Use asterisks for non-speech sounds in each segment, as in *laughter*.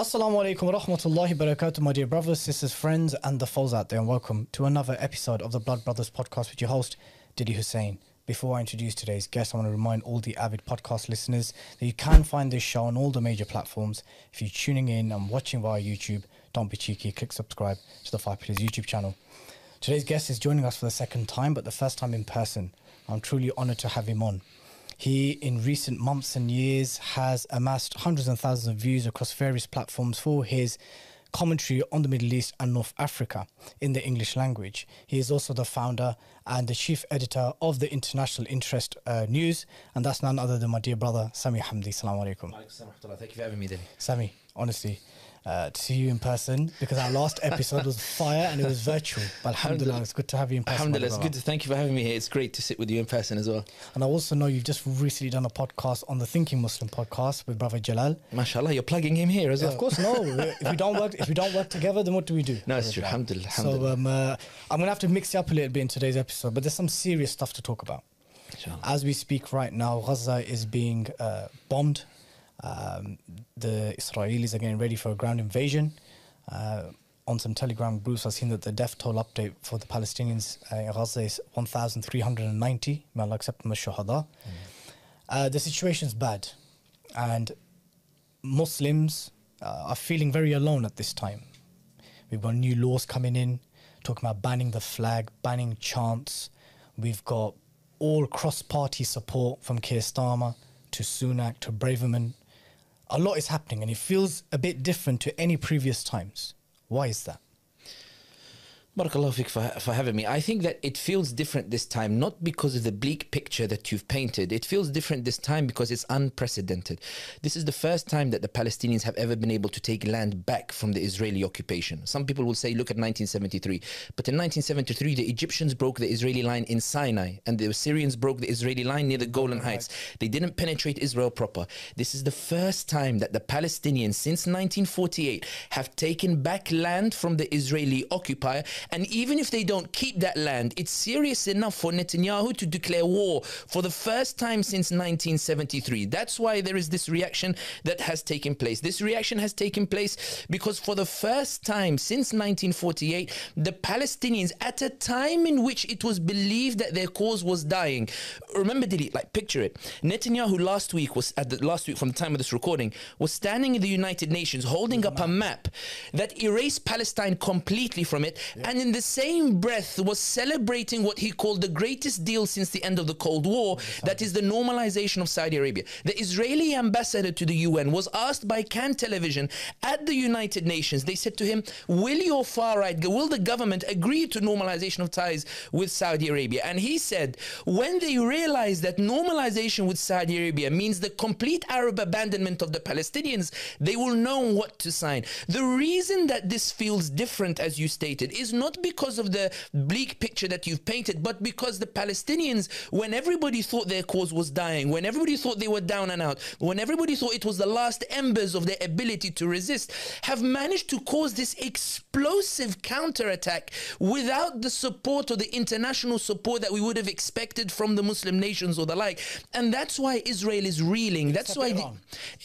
Assalamu alaikum rahmatullahi barakatuh, my dear brothers, sisters, friends, and the foes out there, and welcome to another episode of the Blood Brothers podcast with your host, Dilly Hussain. Before I introduce today's guest, I want to remind all the avid podcast listeners that you can find this show on all the major platforms. If you're tuning in and watching via YouTube, don't be cheeky, click subscribe to the Five Pillars YouTube channel. Today's guest is joining us for the second time, but the first time in person. I'm truly honored to have him on. He, in recent months and years, has amassed hundreds and thousands of views across various platforms for his commentary on the Middle East and North Africa in the English language. He is also the founder and the chief editor of the International Interest uh, News, and that's none other than my dear brother, Sami Hamdi. Assalamu alaikum. Thank you for having me. Sami, honestly, uh, to see you in person because our last episode was fire and it was virtual. But alhamdulillah, it's good to have you in person. Alhamdulillah, it's good to thank you for having me here. It's great to sit with you in person as well. And I also know you've just recently done a podcast on the Thinking Muslim podcast with brother Jalal. Mashallah, you're plugging him here as Yeah, well. of course, no. if we don't work, if we don't work together, then what do we do? No, it's true. Alhamdulillah. So um, uh, I'm gonna have to mix it up a little bit in today's episode, but there's some serious stuff to talk about. As we speak right now, Gaza is being uh, bombed. Um, the Israelis are getting ready for a ground invasion. Uh, on some Telegram groups, I've seen that the death toll update for the Palestinians uh, in Gaza is 1,390. May Allah accept them as shuhada. Uh, the situation's bad, and Muslims uh, are feeling very alone at this time. We've got new laws coming in, talking about banning the flag, banning chants. We've got all cross-party support from Keir Starmer to Sunak to Braverman. A lot is happening, and it feels a bit different to any previous times. Why is that? Barakallahu fik for, for having me. I think that it feels different this time, not because of the bleak picture that you've painted. It feels different this time because it's unprecedented. This is the first time that the Palestinians have ever been able to take land back from the Israeli occupation. Some people will say, look at 1973. But in 1973, the Egyptians broke the Israeli line in Sinai, and the Syrians broke the Israeli line near the Golan Heights. They didn't penetrate Israel proper. This is the first time that the Palestinians, since 1948, have taken back land from the Israeli occupier. And even if they don't keep that land, it's serious enough for Netanyahu to declare war for the first time since 1973. That's why there is this reaction that has taken place. This reaction has taken place because for the first time since 1948, the Palestinians, at a time in which it was believed that their cause was dying, remember, did it? Like, picture it. Netanyahu last week was at the last week from the time of this recording was standing in the United Nations holding up a map that erased Palestine completely from it, and in the same breath was celebrating what he called the greatest deal since the end of the Cold War, that is the normalization of Saudi Arabia. The Israeli ambassador to the UN was asked by Kan Television at the United Nations. They said to him, "Will your far right, will the government agree to normalization of ties with Saudi Arabia?" And he said, "When they realize that normalization with Saudi Arabia means the complete Arab abandonment of the Palestinians, they will know what to sign." The reason that this feels different, as you stated, is not because of the bleak picture that you've painted, but because the Palestinians, when everybody thought their cause was dying, when everybody thought they were down and out, when everybody thought it was the last embers of their ability to resist, have managed to cause this explosive counterattack without the support or the international support that we would have expected from the Muslim nations or the like. And that's why Israel is reeling. That's Except why.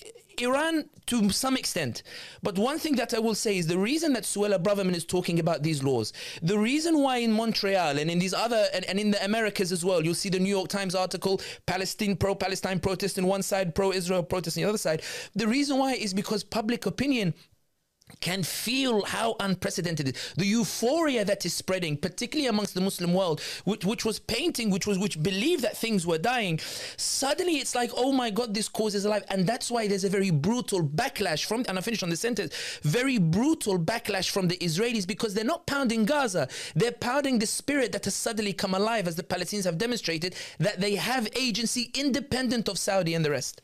the- Iran. To some extent. But one thing that I will say is the reason that Suella Braverman is talking about these laws, the reason why in Montreal and in these other, and, and in the Americas as well, you'll see the New York Times article, Palestine, pro Palestine protest on one side, pro Israel protest on the other side. The reason why is because public opinion can feel how unprecedented. The euphoria that is spreading, particularly amongst the Muslim world, which, which was painting, which was which believed that things were dying. Suddenly, it's like, oh my God, this cause is alive, and that's why there's a very brutal backlash from. And I finish on the sentence. Very brutal backlash from the Israelis because they're not pounding Gaza. They're pounding the spirit that has suddenly come alive, as the Palestinians have demonstrated that they have agency independent of Saudi and the rest.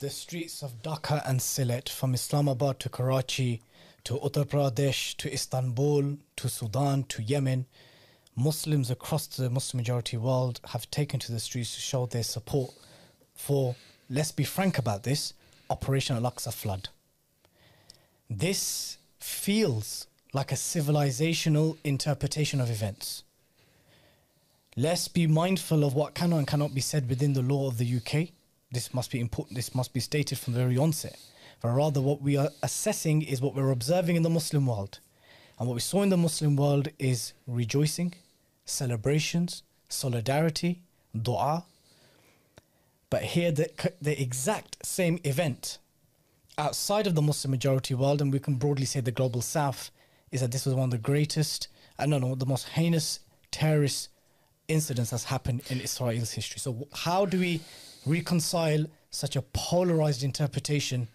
The streets of Dhaka and Sylhet, from Islamabad to Karachi to Uttar Pradesh to Istanbul to Sudan to Yemen, Muslims across the Muslim majority world have taken to the streets to show their support for, let's be frank about this, Operation Al Aqsa flood. This feels like a civilizational interpretation of events. let's be mindful of what can and cannot be said within the law of the UK. This must be important. This must be stated from the very onset. But rather, what we are assessing is what we're observing in the Muslim world. And what we saw in the Muslim world is rejoicing, celebrations, solidarity, dua. But here, the, the exact same event outside of the Muslim majority world, and we can broadly say the global south, is that this was one of the greatest, I don't know, the most heinous terrorist incidents that's happened in Israel's history. So, how do we reconcile such a polarized interpretation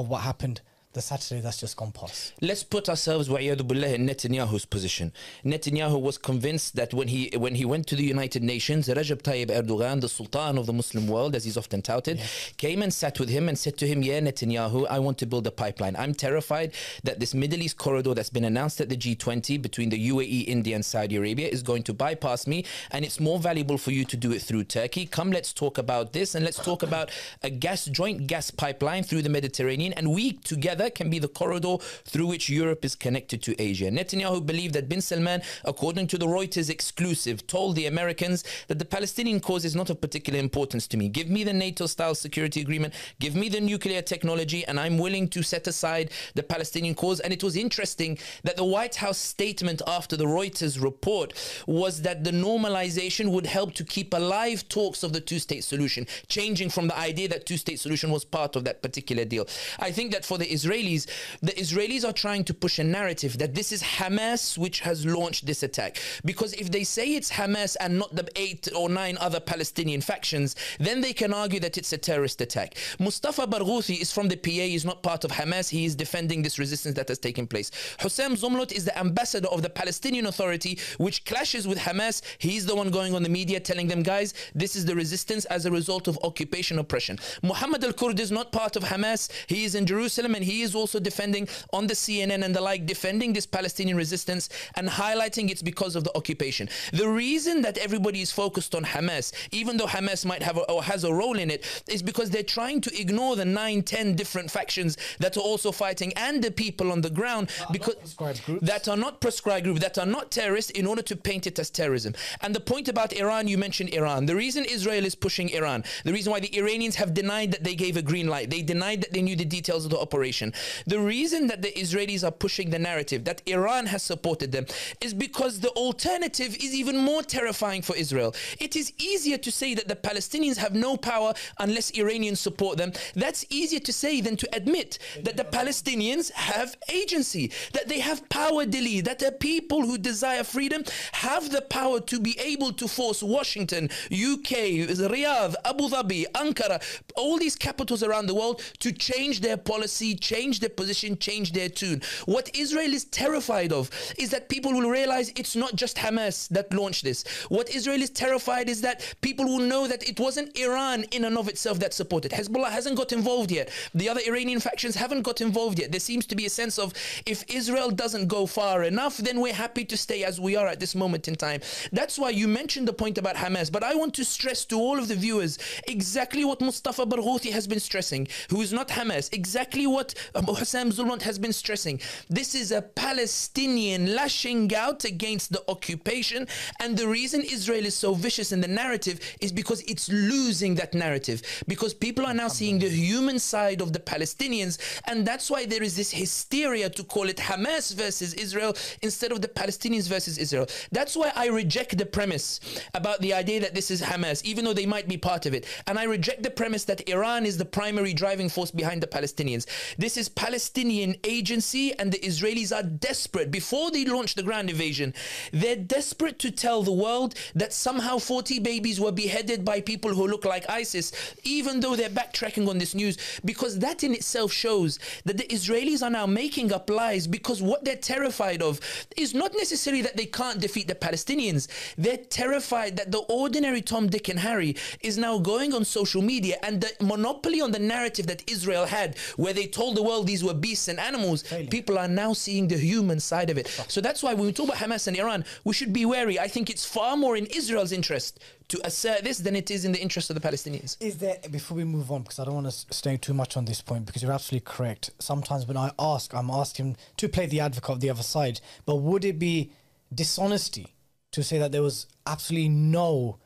of what happened the Saturday that's just gone past. Let's put ourselves billah, in Netanyahu's position. Netanyahu was convinced that when he when he went to the United Nations, Recep Tayyip Erdogan, the Sultan of the Muslim world, as he's often touted, came and sat with him and said to him, Yeah, Netanyahu, I want to build a pipeline. I'm terrified that this Middle East corridor that's been announced at the G20 between the UAE, India, and Saudi Arabia is going to bypass me, and it's more valuable for you to do it through Turkey. Come, let's talk about this, and let's talk about a gas joint gas pipeline through the Mediterranean, and we together together can be the corridor through which Europe is connected to Asia. Netanyahu believed that bin Salman, according to the Reuters exclusive, told the Americans that the Palestinian cause is not of particular importance to me. Give me the NATO style security agreement, give me the nuclear technology, and I'm willing to set aside the Palestinian cause. And it was interesting that the White House statement after the Reuters report was that the normalization would help to keep alive talks of the two state solution, changing from the idea that two state solution was part of that particular deal. I think that for the Israelis, Israelis, the Israelis are trying to push a narrative that this is Hamas which has launched this attack. Because if they say it's Hamas and not the eight or nine other Palestinian factions, then they can argue that it's a terrorist attack. Mustafa Barghouthi is from the PA, he's not part of Hamas, he is defending this resistance that has taken place. Hussein Zomlot is the ambassador of the Palestinian Authority, which clashes with Hamas. He's the one going on the media telling them, guys, this is the resistance as a result of occupation oppression. Muhammad al Kurd is not part of Hamas, he is in Jerusalem and he is also defending on the CNN and the like, defending this Palestinian resistance and highlighting it's because of the occupation. The reason that everybody is focused on Hamas, even though Hamas might have a, or has a role in it, is because they're trying to ignore the nine, ten different factions that are also fighting and the people on the ground because that are not proscribed groups, that are not terrorists, in order to paint it as terrorism. And the point about Iran, you mentioned Iran. The reason Israel is pushing Iran, the reason why the Iranians have denied that they gave a green light, they denied that they knew the details of the operation. The reason that the Israelis are pushing the narrative that Iran has supported them is because the alternative is even more terrifying for Israel. It is easier to say that the Palestinians have no power unless Iranians support them. That's easier to say than to admit that the Palestinians have agency, that they have power, Dilly, that the people who desire freedom have the power to be able to force Washington, UK, Riyadh, Abu Dhabi, Ankara, all these capitals around the world to change their policy, change change their position, change their tune. What Israel is terrified of is that people will realize it's not just Hamas that launched this. What Israel is terrified is that people will know that it wasn't Iran in and of itself that supported. Hezbollah hasn't got involved yet. The other Iranian factions haven't got involved yet. There seems to be a sense of if Israel doesn't go far enough, then we're happy to stay as we are at this moment in time. That's why you mentioned the point about Hamas, but I want to stress to all of the viewers exactly what Mustafa Barghouthi has been stressing, who is not Hamas, exactly what Um, Abu Hussein Zomlot has been stressing. This is a Palestinian lashing out against the occupation. And the reason Israel is so vicious in the narrative is because it's losing that narrative. Because people are now seeing the human side of the Palestinians. And that's why there is this hysteria to call it Hamas versus Israel instead of the Palestinians versus Israel. That's why I reject the premise about the idea that this is Hamas, even though they might be part of it. And I reject the premise that Iran is the primary driving force behind the Palestinians. This is Palestinian agency, and the Israelis are desperate. Before they launch the ground invasion, they're desperate to tell the world that somehow 40 babies were beheaded by people who look like ISIS, even though they're backtracking on this news, because that in itself shows that the Israelis are now making up lies because what they're terrified of is not necessarily that they can't defeat the Palestinians. They're terrified that the ordinary Tom, Dick, and Harry is now going on social media and the monopoly on the narrative that Israel had, where they told the world world these were beasts and animals, people are now seeing the human side of it. Oh. So that's why when we talk about Hamas and Iran, we should be wary. I think it's far more in Israel's interest to assert this than it is in the interest of the Palestinians. Is there, before we move on, because I don't want to stay too much on this point, because you're absolutely correct. Sometimes when I ask, I'm asking to play the advocate of the other side, but would it be dishonesty to say that there was absolutely no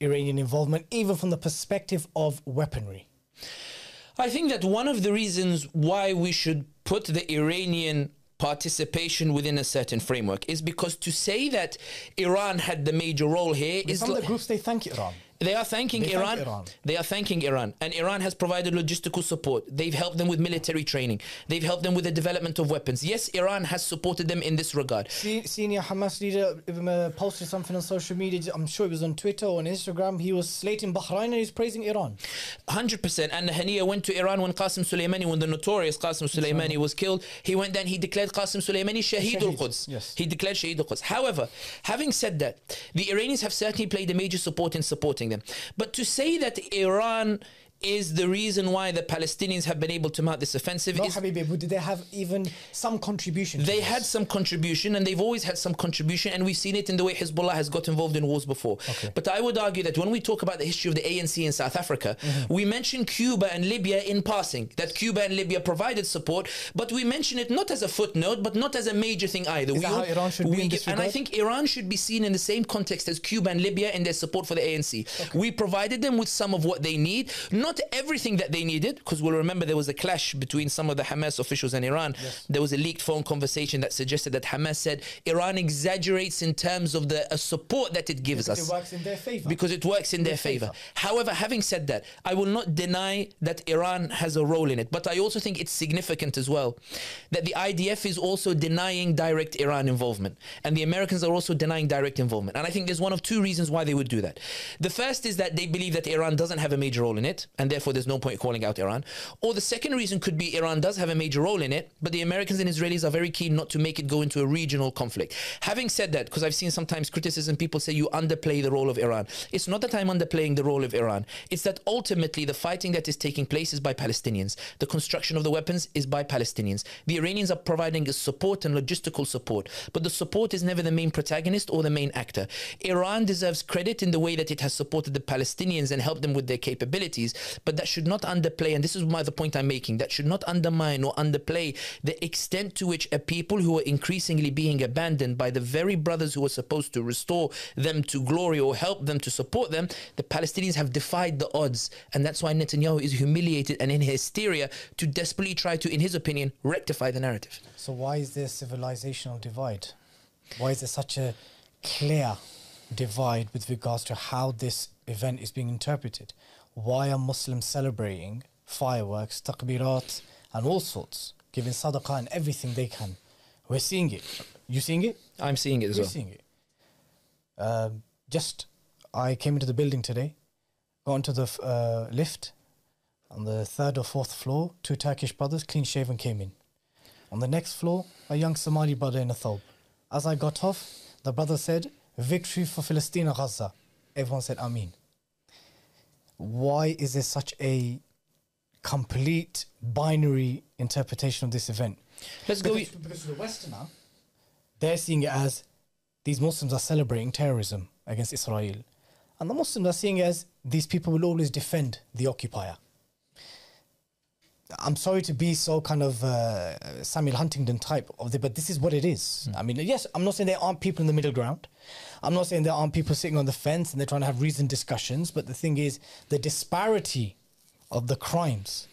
Iranian involvement, even from the perspective of weaponry? I think that one of the reasons why we should put the Iranian participation within a certain framework is because to say that Iran had the major role here is Some of the groups they thank Iran. They are thanking They Iran. Iran. They are thanking Iran. And Iran has provided logistical support. They've helped them with military training. They've helped them with the development of weapons. Yes, Iran has supported them in this regard. Se- Senior Hamas leader um, uh, posted something on social media. I'm sure it was on Twitter or on Instagram. He was slating Bahrain and he's praising Iran. 100%. And Haniya went to Iran when Qasim Soleimani, when the notorious Qasim Soleimani was killed. He went there and he declared Qasim Soleimani Shaheed al-Quds. yes. He declared Shaheed al Quds. However, having said that, the Iranians have certainly played a major support in supporting them. But to say that Iran is the reason why the Palestinians have been able to mount this offensive No, is Habibi, but did they have even some contribution? they had some contribution and they've always had some contribution and we've seen it in the way Hezbollah has got involved in wars before. Okay. But I would argue that when we talk about the history of the ANC in South Africa, Mm-hmm. we mention Cuba and Libya in passing, that Cuba and Libya provided support, but we mention it not as a footnote, but not as a major thing either. Is we how Iran should be in this And I think Iran should be seen in the same context as Cuba and Libya in their support for the ANC. We provided them with some of what they need, not everything that they needed, because we'll remember there was a clash between some of the Hamas officials and Iran. There was a leaked phone conversation that suggested that Hamas said Iran exaggerates in terms of the uh, support that it gives Because us it works in their favor. because it works in their favor. favor. However, having said that, I will not deny that Iran has a role in it, but I also think it's significant as well that the IDF is also denying direct Iran involvement, and the Americans are also denying direct involvement. And I think there's one of two reasons why they would do that. The first is that they believe that Iran doesn't have a major role in it, and therefore there's no point calling out Iran. Or the second reason could be Iran does have a major role in it, but the Americans and Israelis are very keen not to make it go into a regional conflict. Having said that, because I've seen sometimes criticism, people say you underplay the role of Iran. It's not that I'm underplaying the role of Iran. It's that ultimately the fighting that is taking place is by Palestinians. The construction of the weapons is by Palestinians. The Iranians are providing support and logistical support, but the support is never the main protagonist or the main actor. Iran deserves credit in the way that it has supported the Palestinians and helped them with their capabilities, but that should not underplay, and this is my, the point I'm making, that should not undermine or underplay the extent to which a people who are increasingly being abandoned by the very brothers who are supposed to restore them to glory or help them to support them, the Palestinians have defied the odds. And that's why Netanyahu is humiliated and in hysteria to desperately try to, in his opinion, rectify the narrative. So why is there civilizational divide? Why is there such a clear divide with regards to how this event is being interpreted? Why are Muslims celebrating fireworks, takbirat, and all sorts, giving sadaqah and everything they can? We're seeing it. You seeing it? I'm seeing it as We're well. seeing it. Um, just, I came into the building today, got into the uh, lift on the third or fourth floor. Two Turkish brothers, clean shaven, came in. On the next floor, a young Somali brother in a thobe. As I got off, the brother said, Victory for Palestine Gaza. Everyone said, Amin. Why is there such a complete binary interpretation of this event? Let's go. Because, because the Westerner, they're seeing it as these Muslims are celebrating terrorism against Israel. And the Muslims are seeing it as these people will always defend the occupier. I'm sorry to be so kind of uh, Samuel Huntington type of the, but this is what it is. I mean, yes, I'm not saying there aren't people in the middle ground. I'm not saying there aren't people sitting on the fence and they're trying to have reasoned discussions. But the thing is, the disparity of the crimes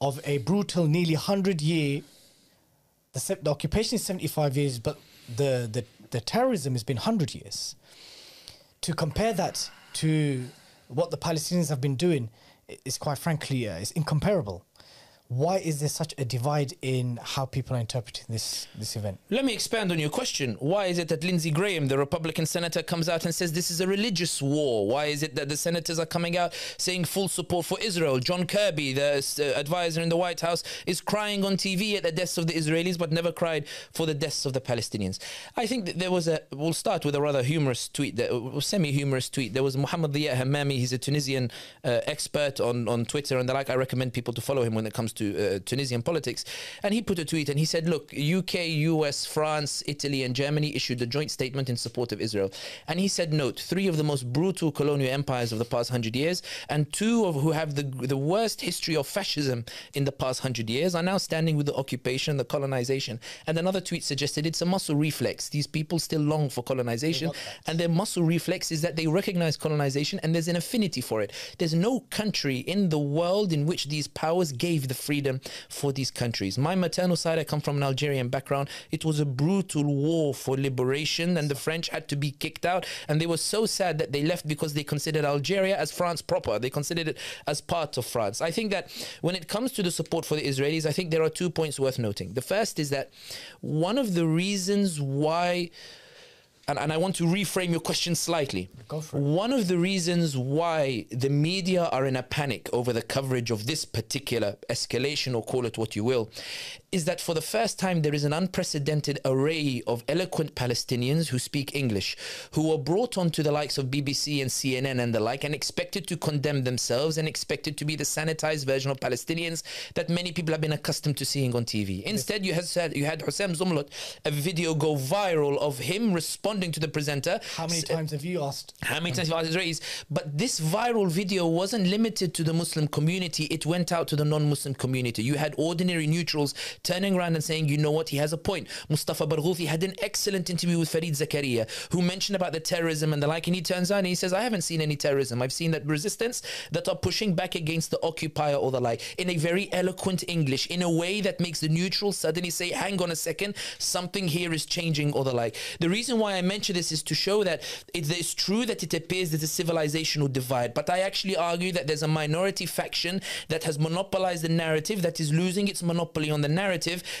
of a brutal, nearly hundred year the, the occupation is 75 years, but the, the, the terrorism has been 100 years. To compare that to what the Palestinians have been doing is quite frankly, uh, is incomparable. Why is there such a divide in how people are interpreting this, this event? Let me expand on your question. Why is it that Lindsey Graham, the Republican senator, comes out and says this is a religious war? Why is it that the senators are coming out saying full support for Israel? John Kirby, the uh, advisor in the White House, is crying on TV at the deaths of the Israelis, but never cried for the deaths of the Palestinians. I think that there was a. We'll start with a rather humorous tweet, that, uh, semi-humorous tweet. There was Mohammed Diya Hammami. He's a Tunisian uh, expert on on Twitter and the like. I recommend people to follow him when it comes to to uh, Tunisian politics. And he put a tweet and he said, Look, UK, US, France, Italy, and Germany issued a joint statement in support of Israel. And he said, Note, three of the most brutal colonial empires of the past hundred years, and two of who have the, the worst history of fascism in the past hundred years, are now standing with the occupation, the colonization. And another tweet suggested it's a muscle reflex. These people still long for colonization, and their muscle reflex is that they recognize colonization and there's an affinity for it. There's no country in the world in which these powers gave the freedom for these countries. My maternal side, I come from an Algerian background. It was a brutal war for liberation, and the French had to be kicked out. And they were so sad that they left because they considered Algeria as France proper. They considered it as part of France. I think that when it comes to the support for the Israelis, I think there are two points worth noting. The first is that one of the reasons why and, and I want to reframe your question slightly. Go for it. One of the reasons why the media are in a panic over the coverage of this particular escalation, or call it what you will, is that for the first time there is an unprecedented array of eloquent Palestinians who speak English, who were brought onto the likes of BBC and CNN and the like, and expected to condemn themselves and expected to be the sanitized version of Palestinians that many people have been accustomed to seeing on TV. Instead, you had said you had Hussein Zomlot, a video go viral of him responding to the presenter. How many times have you asked? How many times have I raised? But this viral video wasn't limited to the Muslim community. It went out to the non-Muslim community. You had ordinary neutrals turning around and saying, you know what, he has a point. Mustafa Barghouthi had an excellent interview with Fareed Zakaria, who mentioned about the terrorism and the like. And he turns around and he says, I haven't seen any terrorism. I've seen that resistance that are pushing back against the occupier or the like in a very eloquent English, in a way that makes the neutral suddenly say, hang on a second, something here is changing or the like. The reason why I mention this is to show that it is true that it appears there's a civilizational divide, but I actually argue that there's a minority faction that has monopolized the narrative that is losing its monopoly on the narrative,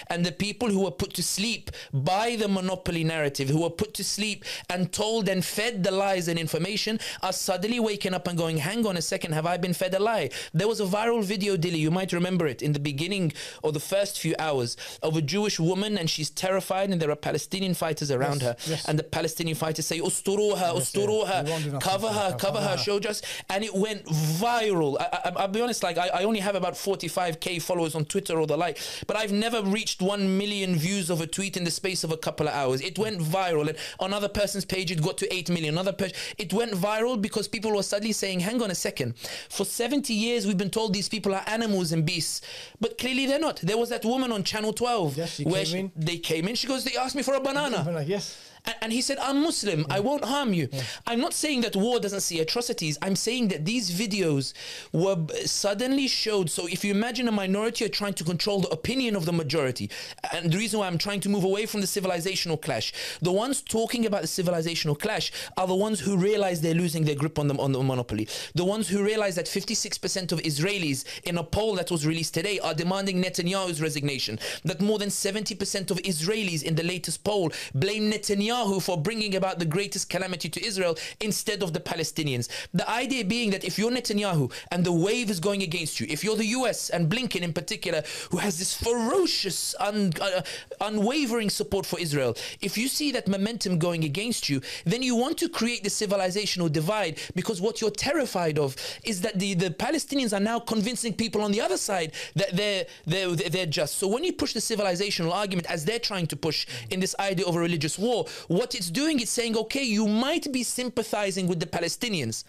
and the people who were put to sleep by the monopoly narrative, who were put to sleep and told and fed the lies and information, are suddenly waking up and going, hang on a second, have I been fed a lie? There was a viral video, Dilly, you might remember it, in the beginning or the first few hours of a Jewish woman, and she's terrified, and there are Palestinian fighters around Yes, her, yes. and the Palestinian fighters say, Usturuha, Yes, yeah. Usturuha, We won't do nothing cover her, cover her, show just, and it went viral. I, I, I'll be honest, like I, I only have about 45k followers on Twitter or the like, but I've never reached 1 million views of a tweet in the space of a couple of hours. It went viral, and on other person's page, it got to 8 million. Another page, it went viral because people were suddenly saying, hang on a second, for 70 years, we've been told these people are animals and beasts, but clearly they're not. There was that woman on Channel 12 Yes, she where came in. they came in, she goes, they asked me for a banana. I'm like, yes. And, and he said, I'm Muslim. I won't harm you. I'm not saying that war doesn't see atrocities. I'm saying that these videos were suddenly showed. So if you imagine a minority are trying to control the opinion of the majority, and the reason why I'm trying to move away from the civilizational clash, the ones talking about the civilizational clash are the ones who realize they're losing their grip on the, on the monopoly. The ones who realize that 56% of Israelis in a poll that was released today are demanding Netanyahu's resignation. That more than 70% of Israelis in the latest poll blame Netanyahu for bringing about the greatest calamity to Israel instead of the Palestinians. The idea being that if you're Netanyahu and the wave is going against you, if you're the US and Blinken in particular, who has this ferocious, un, uh, unwavering support for Israel, if you see that momentum going against you, then you want to create the civilizational divide because what you're terrified of is that the, the Palestinians are now convincing people on the other side that they're, they're, they're just. So when you push the civilizational argument as they're trying to push in this idea of a religious war, what it's doing is saying, okay, you might be sympathizing with the Palestinians,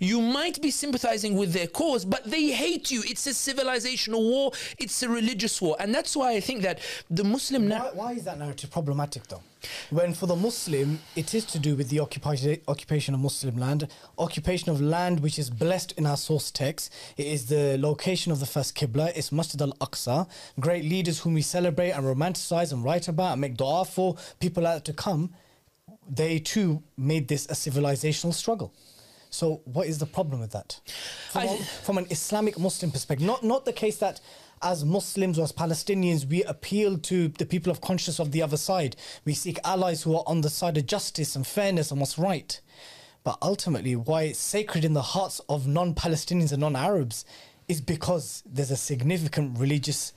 you might be sympathizing with their cause, but they hate you. It's a civilizational war, it's a religious war. And that's why I think that the Muslim. Why, why is that narrative problematic though? When for the Muslim, it is to do with the occupation, occupation of Muslim land, occupation of land which is blessed in our source text. It is the location of the first Qibla, it's Masjid al Aqsa. Great leaders whom we celebrate and romanticize and write about and make dua for, people out to come, they too made this a civilizational struggle. So, what is the problem with that? From, I- from an Islamic Muslim perspective, not not the case that as Muslims or as Palestinians we appeal to the people of conscience of the other side. We seek allies who are on the side of justice and fairness and what's right. But ultimately, why it's sacred in the hearts of non-Palestinians and non-Arabs is because there's a significant religious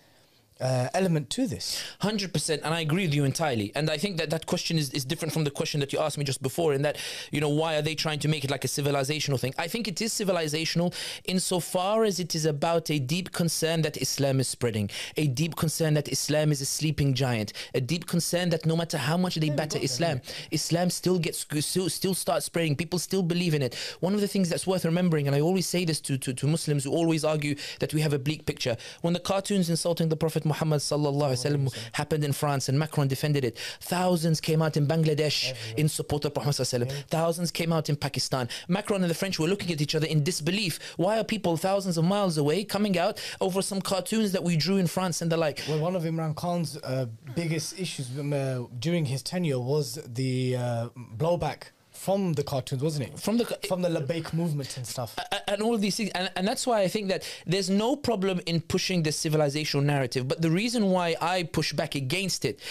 uh, element to this. Hundred percent, and I agree with you entirely. And I think that that question is, is different from the question that you asked me just before. In that, you know, why are they trying to make it like a civilizational thing? I think it is civilizational insofar as it is about a deep concern that Islam is spreading, a deep concern that Islam is a sleeping giant, a deep concern that no matter how much they batter Islam, Islam still gets still, still starts spreading. People still believe in it. One of the things that's worth remembering, and I always say this to, to, to Muslims who always argue that we have a bleak picture, when the cartoons insulting the Prophet Muhammad sallallahu alaihi wasallam happened in France and Macron defended it. Thousands came out in Bangladesh in support of Prophet sallallahu Thousands came out in Pakistan. Macron and the French were looking at each other in disbelief. Why are people thousands of miles away coming out over some cartoons that we drew in France and the like? Well, one of Imran Khan's uh, biggest issues um, uh, during his tenure was the uh, blowback from the cartoons, wasn't it? From the from the Labbaik movement and stuff. And all these things, and, and that's why I think that there's no problem in pushing the civilizational narrative. But the reason why I push back against it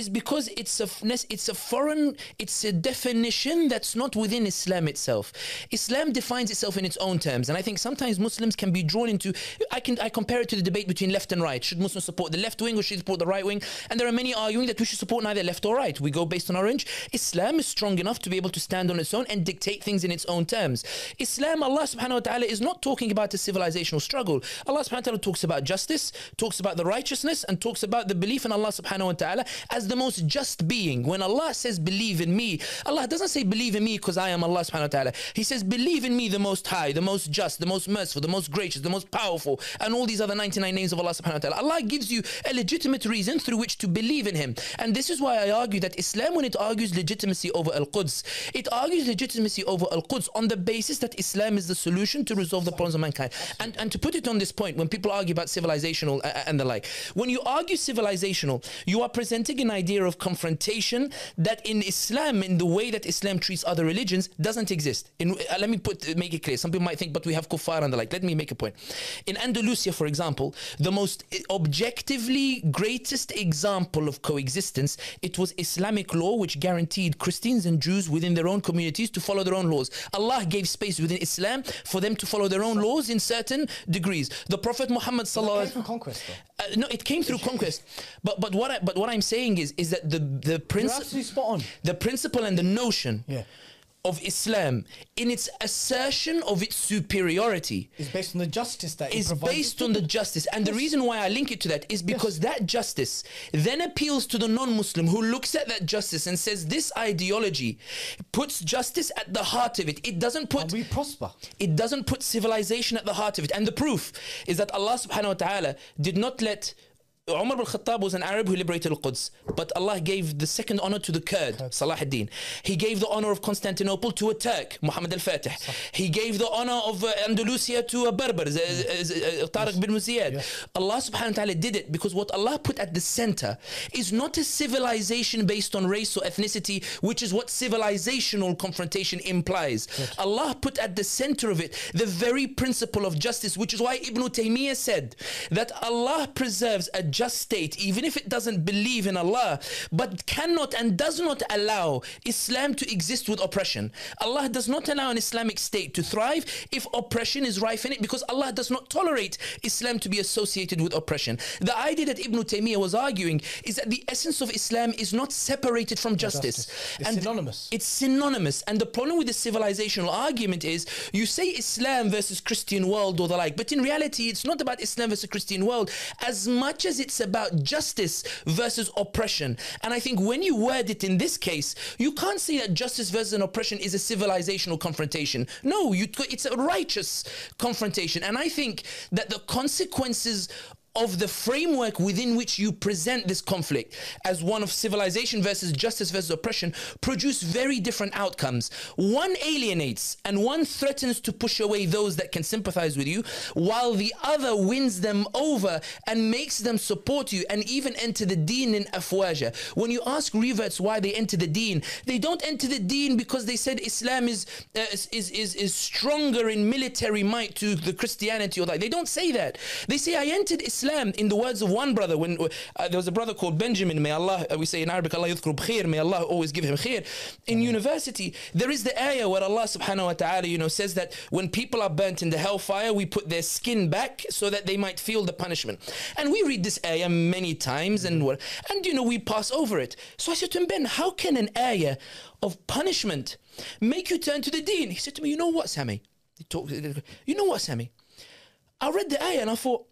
is because it's a it's a foreign, it's a definition that's not within Islam itself. Islam defines itself in its own terms, and I think sometimes Muslims can be drawn into. I can I compare it to the debate between left and right. Should Muslims support the left wing or should they support the right wing? And there are many arguing that we should support neither left or right. We go based on orange. Islam is strong enough to be able to stand stand on its own and dictate things in its own terms. Islam, Allah subhanahu wa ta'ala, is not talking about a civilizational struggle. Allah subhanahu wa ta'ala talks about justice, talks about the righteousness, and talks about the belief in Allah subhanahu wa ta'ala as the most just being. When Allah says, believe in me, Allah doesn't say, believe in me because I am Allah subhanahu wa ta'ala. He says, believe in me, the most high, the most just, the most merciful, the most gracious, the most powerful, and all these other 99 names of Allah subhanahu wa ta'ala. Allah gives you a legitimate reason through which to believe in Him. And this is why I argue that Islam, when it argues legitimacy over Al Quds, it it argues legitimacy over Al Quds on the basis that Islam is the solution to resolve the problems of mankind. And, and to put it on this point, when people argue about civilizational uh, uh, and the like, when you argue civilizational, you are presenting an idea of confrontation that in Islam, in the way that Islam treats other religions, doesn't exist. In, uh, let me put uh, make it clear. Some people might think, but we have kuffar and the like. Let me make a point. In Andalusia, for example, the most objectively greatest example of coexistence, it was Islamic law which guaranteed Christians and Jews within their own own communities to follow their own laws. Allah gave space within Islam for them to follow their own laws in certain degrees. The Prophet Muhammad sallallahu alaihi conquest. Uh, no, it came through conquest. But but what I, but what I'm saying is is that the the principle the principle and the notion yeah of Islam in its assertion of its superiority is based on the justice that is based on the justice. And yes. the reason why I link it to that is because yes. that justice then appeals to the non-Muslim who looks at that justice and says this ideology puts justice at the heart of it. It doesn't put and we prosper. it doesn't put civilization at the heart of it. And the proof is that Allah subhanahu wa ta'ala did not let Umar ibn Khattab was an Arab who liberated Al-Quds, but Allah gave the second honor to the Kurd, Salah ad-Din. He gave the honor of Constantinople to a Turk, Muhammad al-Fatih. He gave the honor of uh, Andalusia to a Berber, mm. Tariq bin Ziyad. Allah subhanahu wa ta'ala did it because what Allah put at the center is not a civilization based on race or ethnicity, which is what civilizational confrontation implies. Allah put at the center of it the very principle of justice, which is why Ibn Taymiyyah said that Allah preserves a just state, even if it doesn't believe in Allah, but cannot and does not allow Islam to exist with oppression. Allah does not allow an Islamic state to thrive if oppression is rife in it because Allah does not tolerate Islam to be associated with oppression. The idea that Ibn Taymiyyah was arguing is that the essence of Islam is not separated from justice. justice. It's and synonymous. It's synonymous. And the problem with the civilizational argument is you say Islam versus Christian world or the like, but in reality, it's not about Islam versus Christian world as much as it's about justice versus oppression. And I think when you word it in this case, you can't say that justice versus oppression is a civilizational confrontation. No, you, it's a righteous confrontation. And I think that the consequences of the framework within which you present this conflict as one of civilization versus justice versus oppression produce very different outcomes. One alienates and one threatens to push away those that can sympathize with you, while the other wins them over and makes them support you and even enter the deen in afwaja. When you ask reverts why they enter the deen, they don't enter the deen because they said Islam is uh, is, is is stronger in military might to the Christianity or that. They don't say that. They say I entered Islam Islam, in the words of one brother, when uh, there was a brother called Benjamin, may Allah, uh, we say in Arabic, Allah yudhkur bkhair, may Allah always give him khair. In university, there is the ayah where Allah subhanahu wa ta'ala, you know, says that when people are burnt in the hellfire, we put their skin back so that they might feel the punishment. And we read this ayah many times and and you know, we pass over it. So I said to him, Ben, how can an ayah of punishment make you turn to the deen? He said to me, you know what, Sami? He talked, you know what, Sami? I read the ayah and I thought,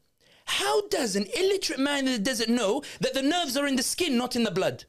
how does an illiterate man in the desert know that the nerves are in the skin, not in the blood?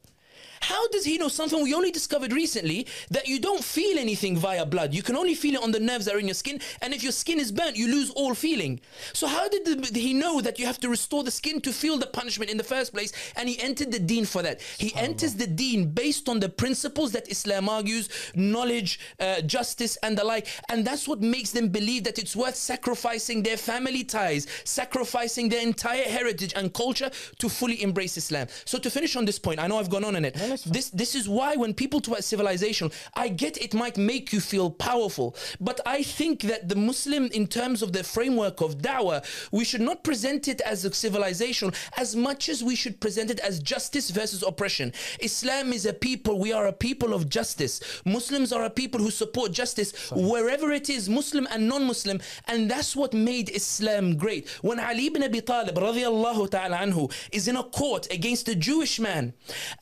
How does he know something we only discovered recently that you don't feel anything via blood? You can only feel it on the nerves that are in your skin. And if your skin is burnt, you lose all feeling. So, how did the, he know that you have to restore the skin to feel the punishment in the first place? And he entered the deen for that. He enters the deen based on the principles that Islam argues knowledge, uh, justice, and the like. And that's what makes them believe that it's worth sacrificing their family ties, sacrificing their entire heritage and culture to fully embrace Islam. So, to finish on this point, I know I've gone on in it. This this is why when people talk about civilization, I get it might make you feel powerful, but I think that the Muslim, in terms of the framework of da'wah, we should not present it as a civilization as much as we should present it as justice versus oppression. Islam is a people, we are a people of justice. Muslims are a people who support justice wherever it is, Muslim and non-Muslim, and that's what made Islam great. When Ali ibn Abi Talib radiallahu ta'ala anhu is in a court against a Jewish man,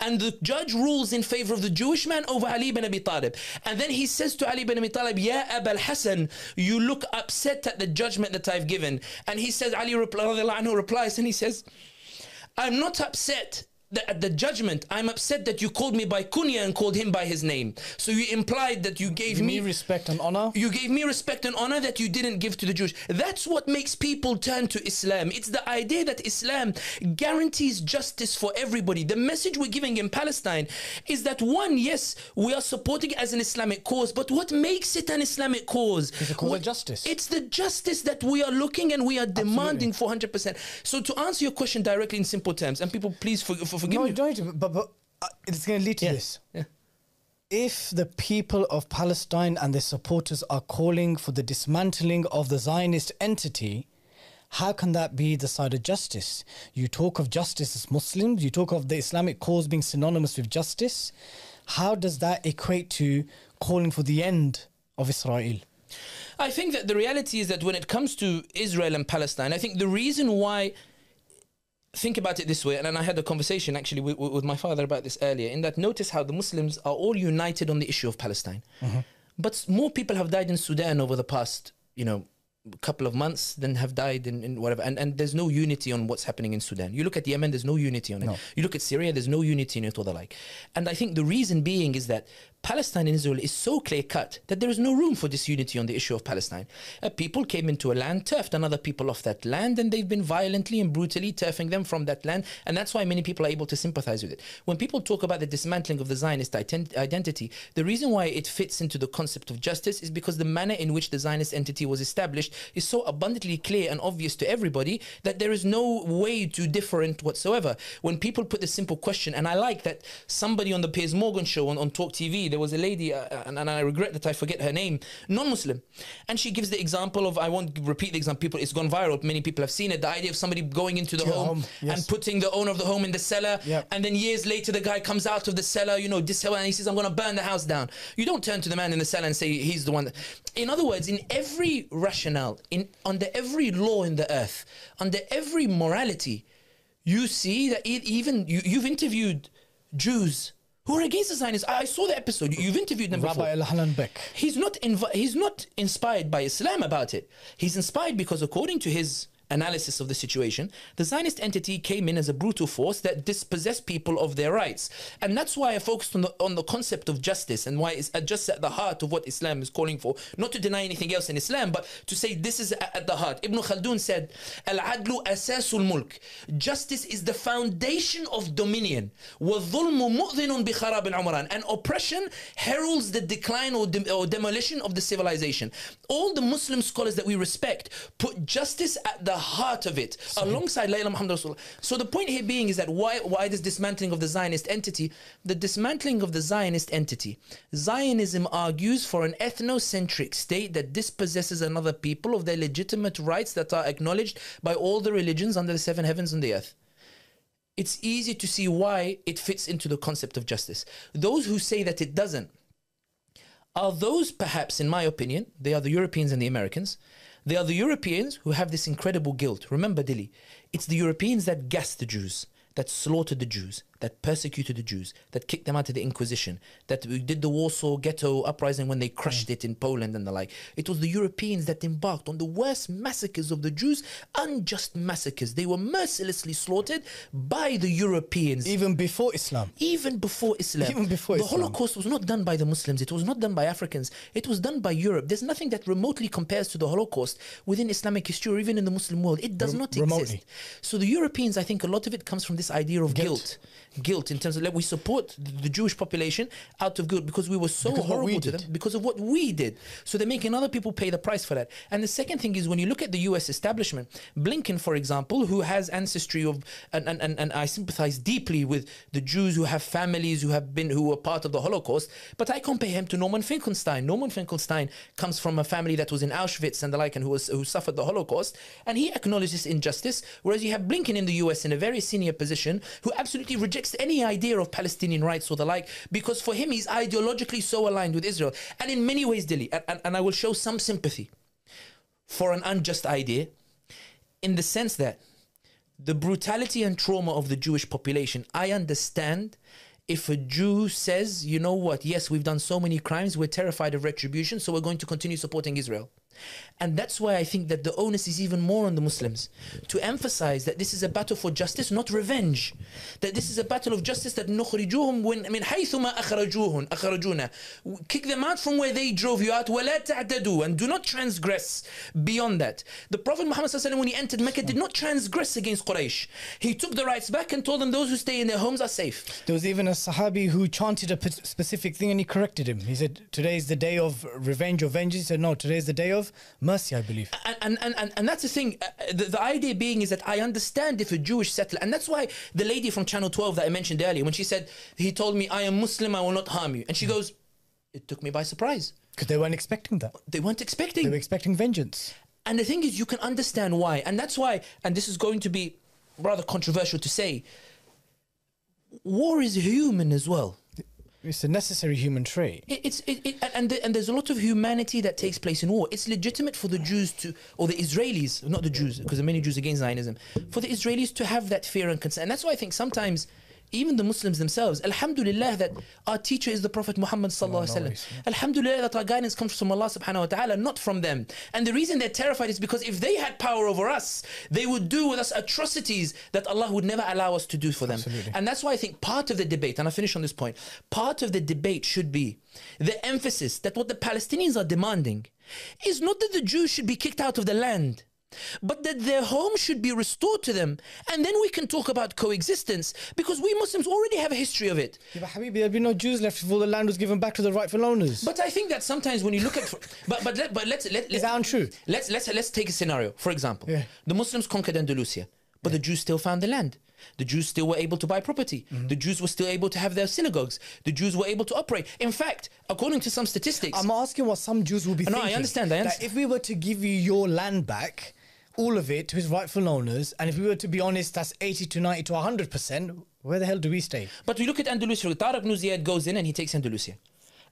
and the judge rules in favor of the Jewish man over Ali ibn Abi Talib. And then he says to Ali ibn Abi Talib, Ya Abul Hassan, you look upset at the judgment that I've given. And he says, Ali replies, and he says, I'm not upset the, at the judgment, I'm upset that you called me by kunya and called him by his name. So you implied that you gave Give me, respect and honor. you gave me respect and honor that you didn't give to the Jews. That's what makes people turn to Islam. It's the idea that Islam guarantees justice for everybody. The message we're giving in Palestine is that one, yes, we are supporting it as an Islamic cause, but what makes it an Islamic cause? It's a cause of justice. It's the justice that we are looking and we are demanding for 100%. So to answer your question directly in simple terms, and people please for, for forgive No, you don't but, but uh, it's going to lead to Yeah. this. Yeah. If the people of Palestine and their supporters are calling for the dismantling of the Zionist entity, how can that be the side of justice? You talk of justice as Muslims, you talk of the Islamic cause being synonymous with justice. How does that equate to calling for the end of Israel? I think that the reality is that when it comes to Israel and Palestine, I think the reason why. Think about it this way, and I had a conversation actually with, with my father about this earlier. In that, notice how the Muslims are all united on the issue of Palestine, mm-hmm. but more people have died in Sudan over the past, you know, couple of months than have died in, in whatever. And and there's no unity on what's happening in Sudan. You look at Yemen, there's no unity on it. No. You look at Syria, there's no unity in it or the like. And I think the reason being is that Palestine and Israel is so clear cut that there is no room for disunity on the issue of Palestine. A people came into a land, turfed another people off that land, and they've been violently and brutally turfing them from that land. And that's why many people are able to sympathize with it. When people talk about the dismantling of the Zionist ident- identity, the reason why it fits into the concept of justice is because the manner in which the Zionist entity was established is so abundantly clear and obvious to everybody that there is no way to different whatsoever. When people put the simple question, and I like that somebody on the Piers Morgan show on, on Talk TV, there was a lady, uh, and, and I regret that I forget her name, non Muslim. And she gives the example of, I won't repeat the example, people, it's gone viral, many people have seen it, the idea of somebody going into the home, home, yes. and putting the owner of the home in the cellar, Yep. and then years later the guy comes out of the cellar, you know, this and he says, I'm going to burn the house down. You don't turn to the man in the cellar and say he's the one. That... In other words, in every rationale, in under every law in the earth, under every morality, you see that e- even you, you've interviewed Jews who are against the Zionists. I saw the episode. You've interviewed them before. Rabbi Beck. He's not he's not inspired by Islam about it. He's inspired because according to his analysis of the situation, the Zionist entity came in as a brutal force that dispossessed people of their rights. And that's why I focused on the, on the concept of justice and why it's just at the heart of what Islam is calling for. Not to deny anything else in Islam, but to say this is at the heart. Ibn Khaldun said, Al Adlu Asasul Mulk. Justice is the foundation of dominion. And oppression heralds the decline or, or demolition of the civilization. All the Muslim scholars that we respect put justice at the heart of it, alongside La ilaha Muhammad Rasulullah. So the point here being is that why why this dismantling of the Zionist entity? The dismantling of the Zionist entity. Zionism argues for an ethnocentric state that dispossesses another people of their legitimate rights that are acknowledged by all the religions under the seven heavens and the earth it's easy to see why it fits into the concept of justice. Those who say that it doesn't are those, perhaps, in my opinion, they are the Europeans and the Americans. They are the Europeans who have this incredible guilt. Remember, Dilly, it's the Europeans that gassed the Jews, that slaughtered the Jews, that persecuted the Jews, that kicked them out of the Inquisition, that did the Warsaw Ghetto uprising when they crushed mm. it in Poland and the like. It was the Europeans that embarked on the worst massacres of the Jews, unjust massacres. They were mercilessly slaughtered by the Europeans. Even before Islam. Even before Islam. Even before the Islam. Holocaust was not done by the Muslims. It was not done by Africans. It was done by Europe. There's nothing that remotely compares to the Holocaust within Islamic history or even in the Muslim world. It does Rem- not remotely. exist. So the Europeans, I think a lot of it comes from this idea of Guilt. guilt. Guilt in terms of like we support the Jewish population out of guilt because we were so Because of what we horrible to them because of what we did. So they're making other people pay the price for that. And the second thing is when you look at the US establishment, Blinken, for example, who has ancestry of and, and, and, and I sympathize deeply with the Jews who have families who have been who were part of the Holocaust, but I compare him to Norman Finkelstein. Norman Finkelstein comes from a family that was in Auschwitz and the like and who was who suffered the Holocaust, and he acknowledges injustice, whereas you have Blinken in the US in a very senior position who absolutely rejects any idea of Palestinian rights or the like, because for him he's ideologically so aligned with Israel. And in many ways, and, and, and I will show some sympathy for an unjust idea in the sense that the brutality and trauma of the Jewish population, I understand if a Jew says, you know what, yes, we've done so many crimes, we're terrified of retribution, so we're going to continue supporting Israel. And that's why I think that the onus is even more on the Muslims to emphasize that this is a battle for justice, not revenge. That this is a battle of justice that نخرجوهم when من حيث ما أخرجوهن أخرجونا kick them out from where they drove you out ولا تعتدوا and do not transgress beyond that. The Prophet Muhammad SAW, when he entered Mecca did not transgress against Quraysh. He took the rights back and told them those who stay in their homes are safe. There was even a Sahabi who chanted a p- specific thing and he corrected him. He said, Today is the day of revenge or vengeance. He said, No, today is the day of mercy, I believe. and, and, and, and, that's the thing. Uh, the, the idea being is that I understand if a Jewish settler, and that's why the lady from Channel 12 that I mentioned earlier, when she said, he told me, I am Muslim, I will not harm you. And she goes, it took me by surprise. Because they weren't expecting that. They weren't expecting. They were expecting vengeance. And the thing is, you can understand why. And that's why, and this is going to be rather controversial to say, war is human as well. It's a necessary human trait. It, it's it, it, and the, and there's a lot of humanity that takes place in war. It's legitimate for the Jews to, or the Israelis, not the Jews, because there are many Jews against Zionism, for the Israelis to have that fear and concern. And that's why I think sometimes. Even the Muslims themselves, Alhamdulillah, that our teacher is the Prophet Muhammad sallallahu alaihi wasallam. Alhamdulillah, that our guidance comes from Allah subhanahu wa taala, not from them. And the reason they're terrified is because if they had power over us, they would do with us atrocities that Allah would never allow us to do for them. Absolutely. And that's why I think part of the debate, and I finish on this point, part of the debate should be the emphasis that what the Palestinians are demanding is not that the Jews should be kicked out of the land. But that their home should be restored to them. And then we can talk about coexistence because we Muslims already have a history of it. Yeah, but Habibi, there'd be no Jews left if all the land was given back to the rightful owners. But I think that sometimes when you look at, *laughs* but but let, but let's let, Is let that untrue? Let's let's let's take a scenario. For example, Yeah. the Muslims conquered Andalusia, but the Jews still found the land. The Jews still were able to buy property. Mm-hmm. The Jews were still able to have their synagogues. The Jews were able to operate. In fact, according to some statistics, I'm asking what some Jews will be No, I understand, I That understand. if we were to give you your land back, all of it to its rightful owners, and if we were to be honest, that's 80 to 90 to 100%, where the hell do we stay? But we look at Andalusia. Tariq ibn goes in and he takes Andalusia.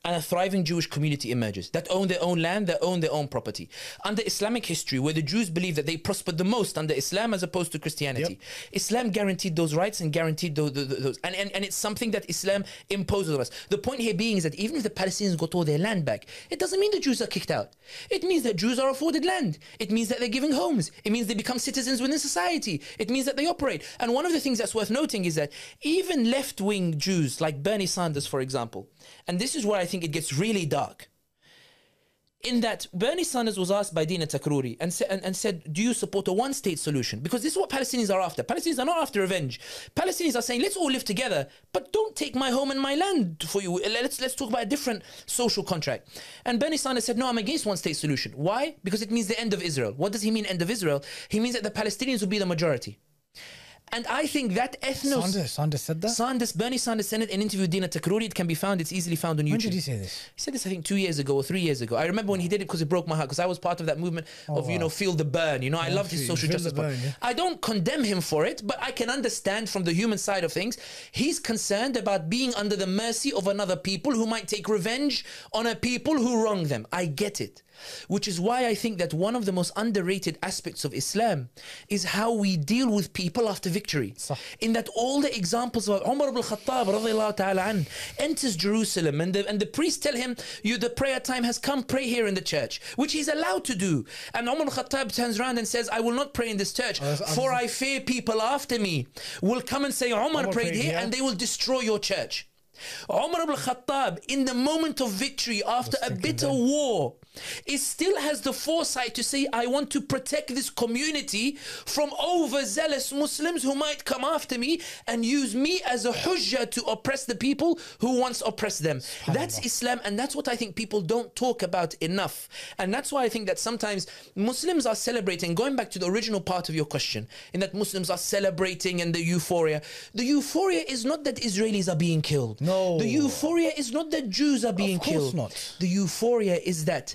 And a thriving Jewish community emerges that own their own land, that own their own property. Under Islamic history, where the Jews believe that they prospered the most under Islam as opposed to Christianity, Islam guaranteed those rights and guaranteed those. those and, and, and it's something that Islam imposes on us. The point here being is that even if the Palestinians got all their land back, it doesn't mean the Jews are kicked out. It means that Jews are afforded land. It means that they're given homes. It means they become citizens within society. It means that they operate. And one of the things that's worth noting is that even left wing Jews, like Bernie Sanders, for example, and this is where I think it gets really dark. in that Bernie Sanders was asked by Dina Takruri and, sa- and, and said, Do you support a one state solution? Because this is what Palestinians are after. Palestinians are not after revenge. Palestinians are saying, Let's all live together, but don't take my home and my land for you. Let's, let's talk about a different social contract. And Bernie Sanders said, No, I'm against one state solution. Why? Because it means the end of Israel. What does he mean, end of Israel? He means that the Palestinians will be the majority. And I think that ethnos. Sanders, Sanders said that. Sanders, Bernie Sanders said it in an interview with Dina Takruri. It can be found. It's easily found on YouTube. when did he say this? He said this, I think, two years ago or three years ago. I remember when he did it because it broke my heart because I was part of that movement of, you oh, know, feel the Bern. You know, I loved his social justice. Bern, yeah. I don't condemn him for it, but I can understand from the human side of things. He's concerned about being under the mercy of another people who might take revenge on a people who wrong them. I get it. Which is why I think that one of the most underrated aspects of Islam is how we deal with people after victory. صح. In that all the examples of Umar ibn Khattab ta'ala an, enters Jerusalem and the, and the priests tell him, you the prayer time has come, pray here in the church, which he's allowed to do. And Umar ibn Khattab turns around and says, I will not pray in this church, I was- I was- for I fear people after me will come and say, Umar, Umar prayed here and they will destroy your church. Umar ibn Khattab, in the moment of victory after a bitter war, it still has the foresight to say, I want to protect this community from overzealous Muslims who might come after me and use me as a hujjah to oppress the people who once oppressed them. That's Islam, and that's what I think people don't talk about enough. And that's why I think that sometimes Muslims are celebrating, going back to the original part of your question, in that Muslims are celebrating and the euphoria. The euphoria is not that Israelis are being killed. No. The euphoria is not that Jews are being of course killed. not. The euphoria is that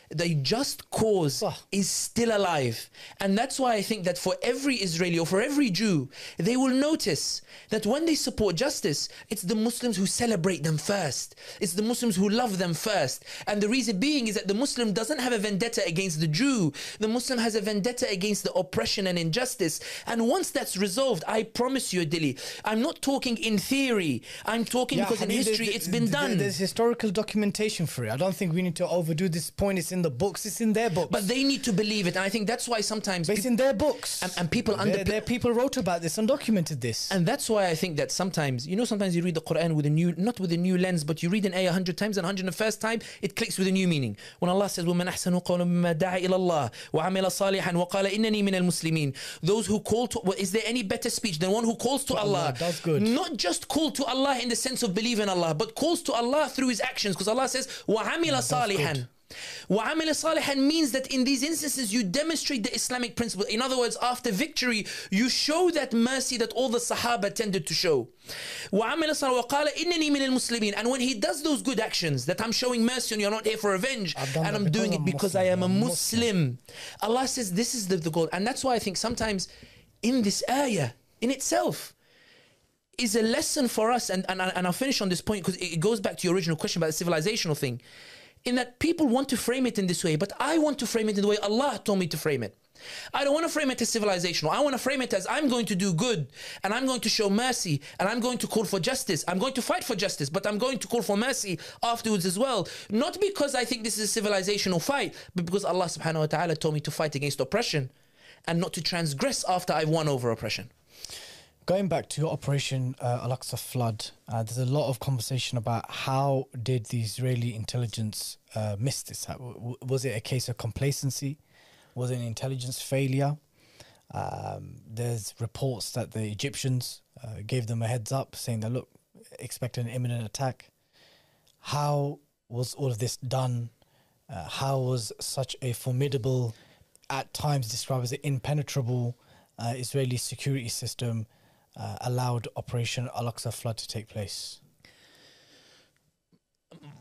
the just cause Ah. is still alive. And that's why I think that for every Israeli or for every Jew, they will notice that when they support justice, it's the Muslims who celebrate them first. It's the Muslims who love them first. And the reason being is that the Muslim doesn't have a vendetta against the Jew. The Muslim has a vendetta against the oppression and injustice. And once that's resolved, I promise you, Adili, I'm not talking in theory. I'm talking because in Habib, history there- it's been done. There's historical documentation for it. I don't think we need to overdo this point. It's in in the books. It's in their books. But they need to believe it, and I think that's why sometimes but it's in their books. And, and people under their people wrote about this and documented this. And that's why I think that sometimes you know sometimes you read the Quran with a new not with a new lens, but you read an ayah hundred times and hundred the first time it clicks with a new meaning. When Allah says, "Woman ahsanu qawlan mimma da'a wa wa qala innani min al-muslimin." Those who call to well, is there any better speech than one who calls to, Allah? Allah? That's good. Not just call to Allah in the sense of believe in Allah, but calls to Allah through his actions because Allah says, "Wa amila. Good. وَعَمِلَ صَالِحًا means that in these instances you demonstrate the Islamic principle. In other words, after victory, you show that mercy that all the Sahaba tended to show. وَعَمِلَ صَالِحًا وَقَالَ إِنَّنِي مِنَ الْمُسْلِمِينَ And when he does those good actions, that I'm showing mercy on you, I'm not here for revenge, I've done and that I'm because doing I'm it because Muslim. I am a I'm Muslim. Allah says this is the, the goal. And that's why I think sometimes in this ayah, in itself, is a lesson for us, and, and, and I'll finish on this point because it goes back to your original question about the civilizational thing, in that people want to frame it in this way, but I want to frame it in the way Allah told me to frame it. I don't want to frame it as civilizational. I want to frame it as I'm going to do good and I'm going to show mercy and I'm going to call for justice. I'm going to fight for justice, but I'm going to call for mercy afterwards as well. Not because I think this is a civilizational fight, but because Allah subhanahu wa ta'ala told me to fight against oppression and not to transgress after I've won over oppression. Going back to Operation uh, Al-Aqsa Flood, uh, there's a lot of conversation about how did the Israeli intelligence uh, miss this? How- w- Was it a case of complacency? Was it an intelligence failure? Um, there's reports that the Egyptians uh, gave them a heads up, saying that look, expect an imminent attack. How was all of this done? Uh, how was such a formidable, at times described as an impenetrable uh, Israeli security system uh, allowed Operation Al Aqsa flood to take place?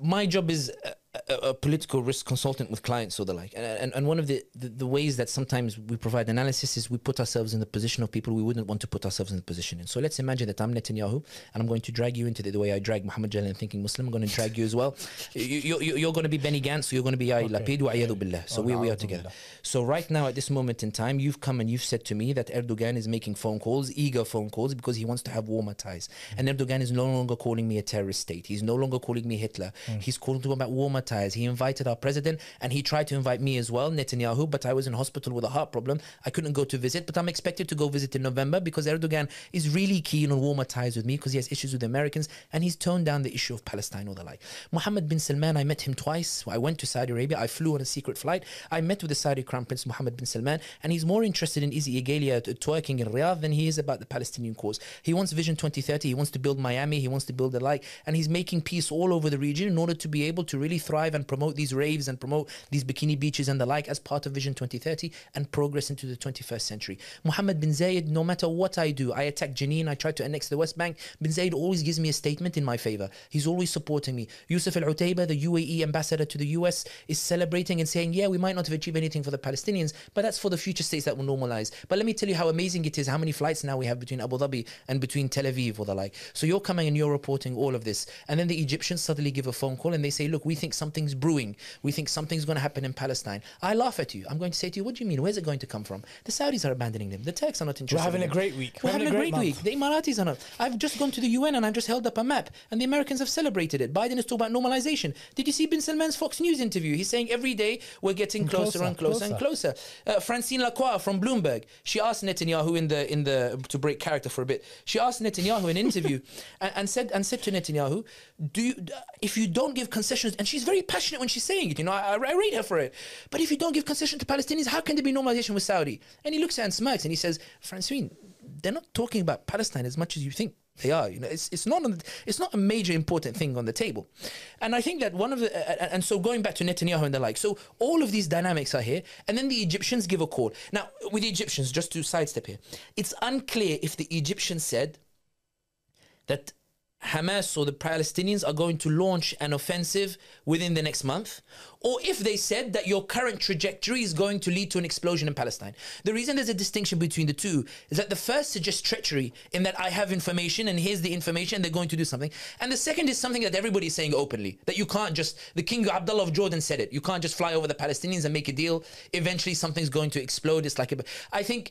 my job is a, a, political risk consultant with clients or the like. And, and, and one of the, the, the ways that sometimes we provide analysis is we put ourselves in the position of people we wouldn't want to put ourselves in the position in. So let's imagine that I'm Netanyahu and I'm going to drag you into the, the way I drag Muhammad Jalal thinking Muslim. I'm going to drag you as well. You, you, you're going to be Benny Gantz so you're going to be Yair Lapid wa iyadu billah. So we, we are together. So right now at this moment in time you've come and you've said to me that Erdogan is making phone calls eager phone calls because he wants to have warmer ties. Mm. And Erdogan is no longer calling me a terrorist state. He's no longer calling me Hitler. Mm. He's calling to about warmer ties. He invited our president and he tried to invite me as well, Netanyahu, but I was in hospital with a heart problem. I couldn't go to visit, but I'm expected to go visit in November because Erdogan is really keen on warmer ties with me because he has issues with the Americans and he's toned down the issue of Palestine or the like. Mohammed bin Salman, I met him twice. I went to Saudi Arabia. I flew on a secret flight. I met with the Saudi Crown Prince Mohammed bin Salman and he's more interested in Iggy Azalea twerking in Riyadh than he is about the Palestinian cause. He wants Vision 2030. He wants to build NEOM. He wants to build the like. And he's making peace all over the region in order to be able to really thrive and promote these raves and promote these bikini beaches and the like as part of Vision 2030 and progress into the 21st century. Mohammed bin Zayed, no matter what I do, I attack Jenin, I try to annex the West Bank. Bin Zayed always gives me a statement in my favor. He's always supporting me. Yusuf Al Utaiba, the UAE ambassador to the US, is celebrating and saying, Yeah, we might not have achieved anything for the Palestinians, but that's for the future states that will normalize. But let me tell you how amazing it is, how many flights now we have between Abu Dhabi and between Tel Aviv or the like. So you're coming and you're reporting all of this. And then the Egyptians suddenly give a phone call and they say, Look, we think something's brewing. We think something's going to happen in Palestine. I laugh at you. I'm going to say to you, What do you mean? Where's it going to come from? The Saudis are abandoning them. The Turks are not interested. We're having in a great week. We're, having, a great, month. week. The Emiratis are not. I've just gone to the UN and I've just held up a map, and the Americans have celebrated it. Biden is talking about normalization. Did you see Bin Salman's Fox News interview? He's saying every day we're getting closer, closer, and closer, and closer. Uh, Francine Lacqua from Bloomberg. She asked Netanyahu in the in the to break character for a bit. She asked Netanyahu in an interview *laughs* and, and said and said to Netanyahu, "Do you, if you don't give concessions?" And she's very passionate when she's saying it. You know, I, I rate her for it. But if you don't give concession to Palestinians, how can there be normalization with Saudi? And he looks at and smirks and he says, "Francine, they're not talking about Palestine as much as you think." They are, you know, it's, it's not on, it's not a major important thing on the table, and I think that one of the uh, and so going back to Netanyahu and the like, so all of these dynamics are here, and then the Egyptians give a call. Now with the Egyptians, just to sidestep here, it's unclear if the Egyptians said that Hamas or the Palestinians are going to launch an offensive within the next month, or if they said that your current trajectory is going to lead to an explosion in Palestine. The reason there's a distinction between the two is that the first suggests treachery in that I have information and here's the information and they're going to do something. And the second is something that everybody is saying openly that you can't just, the King Abdullah of Jordan said it, you can't just fly over the Palestinians and make a deal. Eventually something's going to explode. It's like, a, I think.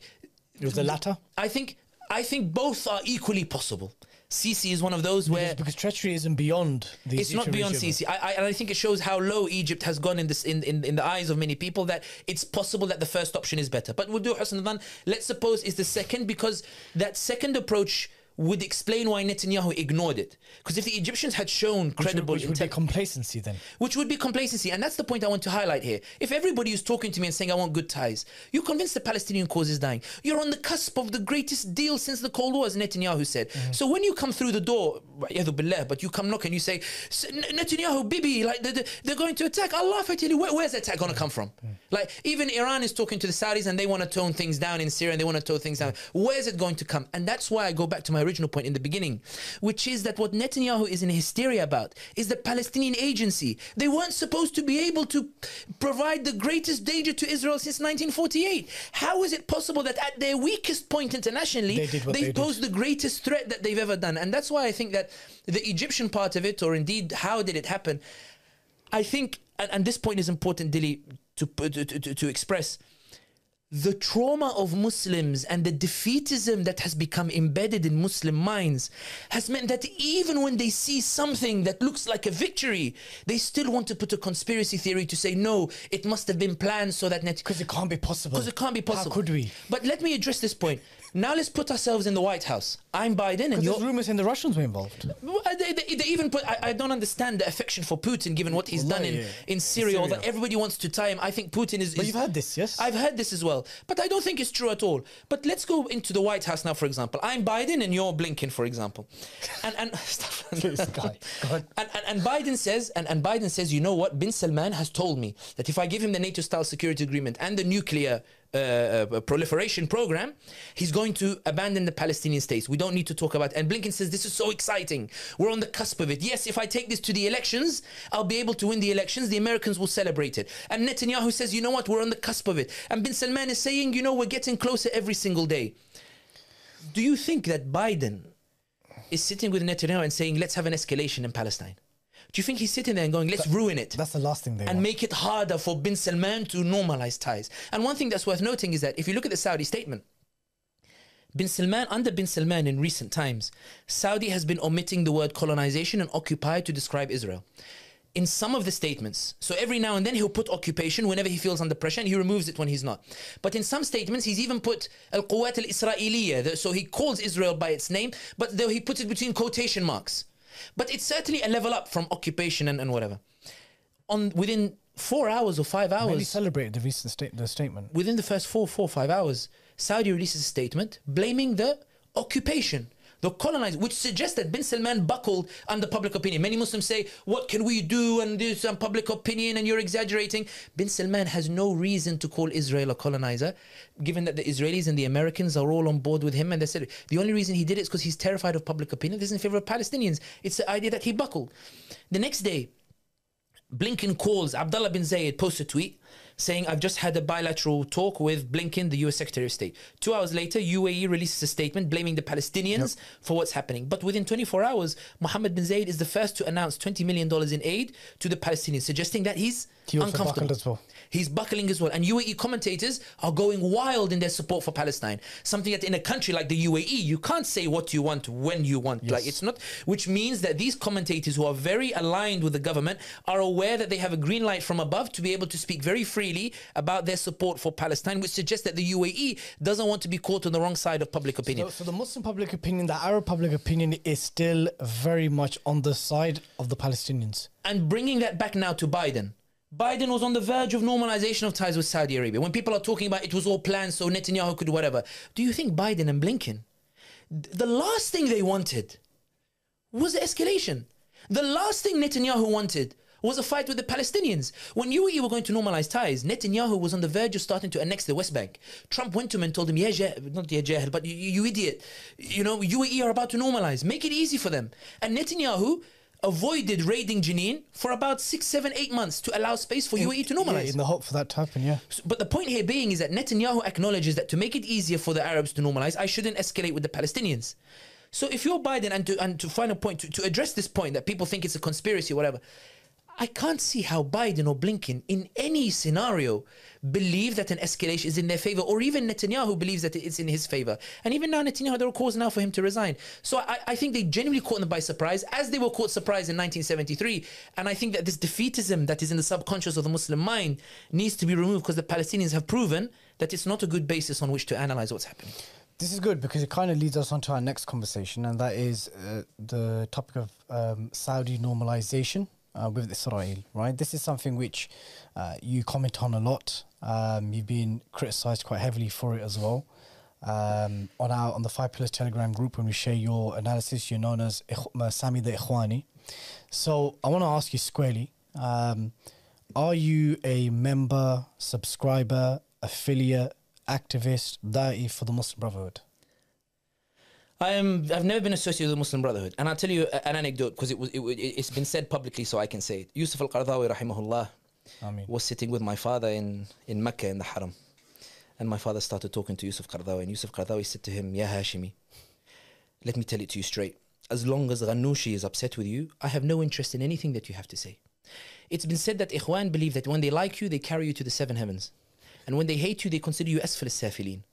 It was the latter. I think, I think both are equally possible. Sisi is one of those where Because treachery isn't beyond the it's not beyond. Sisi. I, I, and I think it shows how low Egypt has gone in this in, in, in the eyes of many people that it's possible that the first option is better. But we'll do Husn al Let's suppose is the second because that second approach would explain why Netanyahu ignored it. Because if the Egyptians had shown Which would- credible which would be complacency then. which would be complacency. And that's the point I want to highlight here. If everybody is talking to me and saying, I want good ties, you convince the Palestinian cause is dying. You're on the cusp of the greatest deal since the Cold War, as Netanyahu said. Mm-hmm. So when you come through the door, but you come knock and you say, Netanyahu, Bibi, like they're, they're going to attack. Allah, I tell you, where, where's the attack going to come from? Mm-hmm. Like even Iran is talking to the Saudis and they want to tone things down in Syria and they want to tone things down. Mm-hmm. Where's it going to come? And that's why I go back to my original point in the beginning, which is that what Netanyahu is in hysteria about is the Palestinian agency. They weren't supposed to be able to provide the greatest danger to Israel since 1948. How is it possible that at their weakest point internationally, They they did. posed the greatest threat that they've ever done? And that's why I think that the Egyptian part of it, or indeed how did it happen, I think, and, and this point is important, Dilly, to, to, to, to express the trauma of Muslims and the defeatism that has become embedded in Muslim minds has meant that even when they see something that looks like a victory, they still want to put a conspiracy theory to say, no, it must have been planned so that net. Because it can't be possible. Because it can't be possible. How could we? But let me address this point. Now let's put ourselves in the White House. I'm Biden and you're. there's rumors in the Russians were involved. Uh, they, they, they even put. I, I don't understand the affection for Putin, given what he's done in, yeah. in Syria. Although Syria. everybody wants to tie him, I think Putin is. But is- you've heard this, yes? I've heard this as well, but I don't think it's true at all. But let's go into the White House now, for example. I'm Biden and you're Blinken, for example, *laughs* and and *laughs* This guy. Go on. and, and, and Biden says, and, and Biden says, you know what? Bin Salman has told me that if I give him the NATO-style security agreement and the nuclear uh, uh, proliferation program, he's going to abandon the Palestinian states. We don't need to talk about. It. And Blinken says this is so exciting. We're on the cusp of it. Yes, if I take this to the elections, I'll be able to win the elections. The Americans will celebrate it. And Netanyahu says, you know what? We're on the cusp of it. And Bin Salman is saying, you know, we're getting closer every single day. Do you think that Biden is sitting with Netanyahu and saying, let's have an escalation in Palestine? Do you think he's sitting there and going, let's ruin it? That's the last thing they and want. make it harder for bin Salman to normalize ties. And one thing that's worth noting is that if you look at the Saudi statement, bin Salman, under bin Salman in recent times, Saudi has been omitting the word colonization and occupy to describe Israel. in some of the statements. So every now and then he'll put occupation whenever he feels under pressure and he removes it when he's not. But in some statements he's even put al-Quwat al-Isra'iliyya. So he calls Israel by its name, but though he puts it between quotation marks. But it's certainly a level up from occupation and, and whatever. On within four hours or five Really hours, celebrated the recent state, the statement. within the first four, four, five hours, Saudi releases a statement blaming the occupation, the colonized, which suggests that bin Salman buckled under public opinion. Many Muslims say, What can we do? And there's some public opinion, and you're exaggerating. Bin Salman has no reason to call Israel a colonizer, given that the Israelis and the Americans are all on board with him. And they said the only reason he did it is because he's terrified of public opinion. This is in favor of Palestinians. It's the idea that he buckled. The next day, Blinken calls Abdullah bin Zayed posts a tweet saying, I've just had a bilateral talk with Blinken, the US Secretary of State. Two hours later, UAE releases a statement blaming the Palestinians for what's happening. But within 24 hours, Mohammed bin Zayed is the first to announce $20 million in aid to the Palestinians, suggesting that he's He uncomfortable. Buckled as well. He's buckling as well. And UAE commentators are going wild in their support for Palestine. Something that in a country like the UAE, you can't say what you want when you want. Like it's not, which means that these commentators who are very aligned with the government are aware that they have a green light from above to be able to speak very freely about their support for Palestine, which suggests that the UAE doesn't want to be caught on the wrong side of public opinion. So, so the Muslim public opinion, the Arab public opinion is still very much on the side of the Palestinians. and bringing that back now to Biden. Biden was on the verge of normalization of ties with Saudi Arabia. When people are talking about it was all planned so Netanyahu could whatever, do you think Biden and Blinken, the last thing they wanted was escalation? The last thing Netanyahu wanted was a fight with the Palestinians. When UAE were going to normalize ties, Netanyahu was on the verge of starting to annex the West Bank. Trump went to him and told him, yeah, jah- not yeah, jahil, but you, you idiot. You know, UAE are about to normalize. Make it easy for them. And Netanyahu avoided raiding Jenin for about six, seven, eight months to allow space for UAE to normalize. Yeah, in the hope for that to happen, yeah. So- But the point here being is that Netanyahu acknowledges that to make it easier for the Arabs to normalize, I shouldn't escalate with the Palestinians. So if you're Biden, and to and to final point, to, to address this point that people think it's a conspiracy whatever, I can't see how Biden or Blinken in any scenario believe that an escalation is in their favor, or even Netanyahu believes that it's in his favor. And even now, Netanyahu, there are calls now for him to resign. So I, I think they genuinely caught them by surprise, as they were caught surprise in 1973. And I think that this defeatism that is in the subconscious of the Muslim mind needs to be removed because the Palestinians have proven that it's not a good basis on which to analyze what's happening. This is good because it kind of leads us on to our next conversation, and that is uh, the topic of um, Saudi normalization uh, with Israel, right? This is something which uh, you comment on a lot. Um, you've been criticized quite heavily for it as well. Um, on our on the Five Pillars Telegram group, when we share your analysis, you're known as uh, Sami the Ikhwani. So I want to ask you squarely: um, Are you a member, subscriber, affiliate, activist, da'i for the Muslim Brotherhood? I am. I've never been associated with the Muslim Brotherhood, and I'll tell you an anecdote because it was. It, it's been said publicly, so I can say it. Yusuf al-Qaradawi, rahimahullah, I mean, was sitting with my father in in Mecca in the Haram, and my father started talking to Yusuf Qaradawi, and Yusuf Qaradawi said to him, "Ya Hashimi, let me tell it to you straight. As long as Ghannouchi is upset with you, I have no interest in anything that you have to say. It's been said that Ikhwan believe that when they like you, they carry you to the seven heavens, and when they hate you, they consider you asfal al-safilin."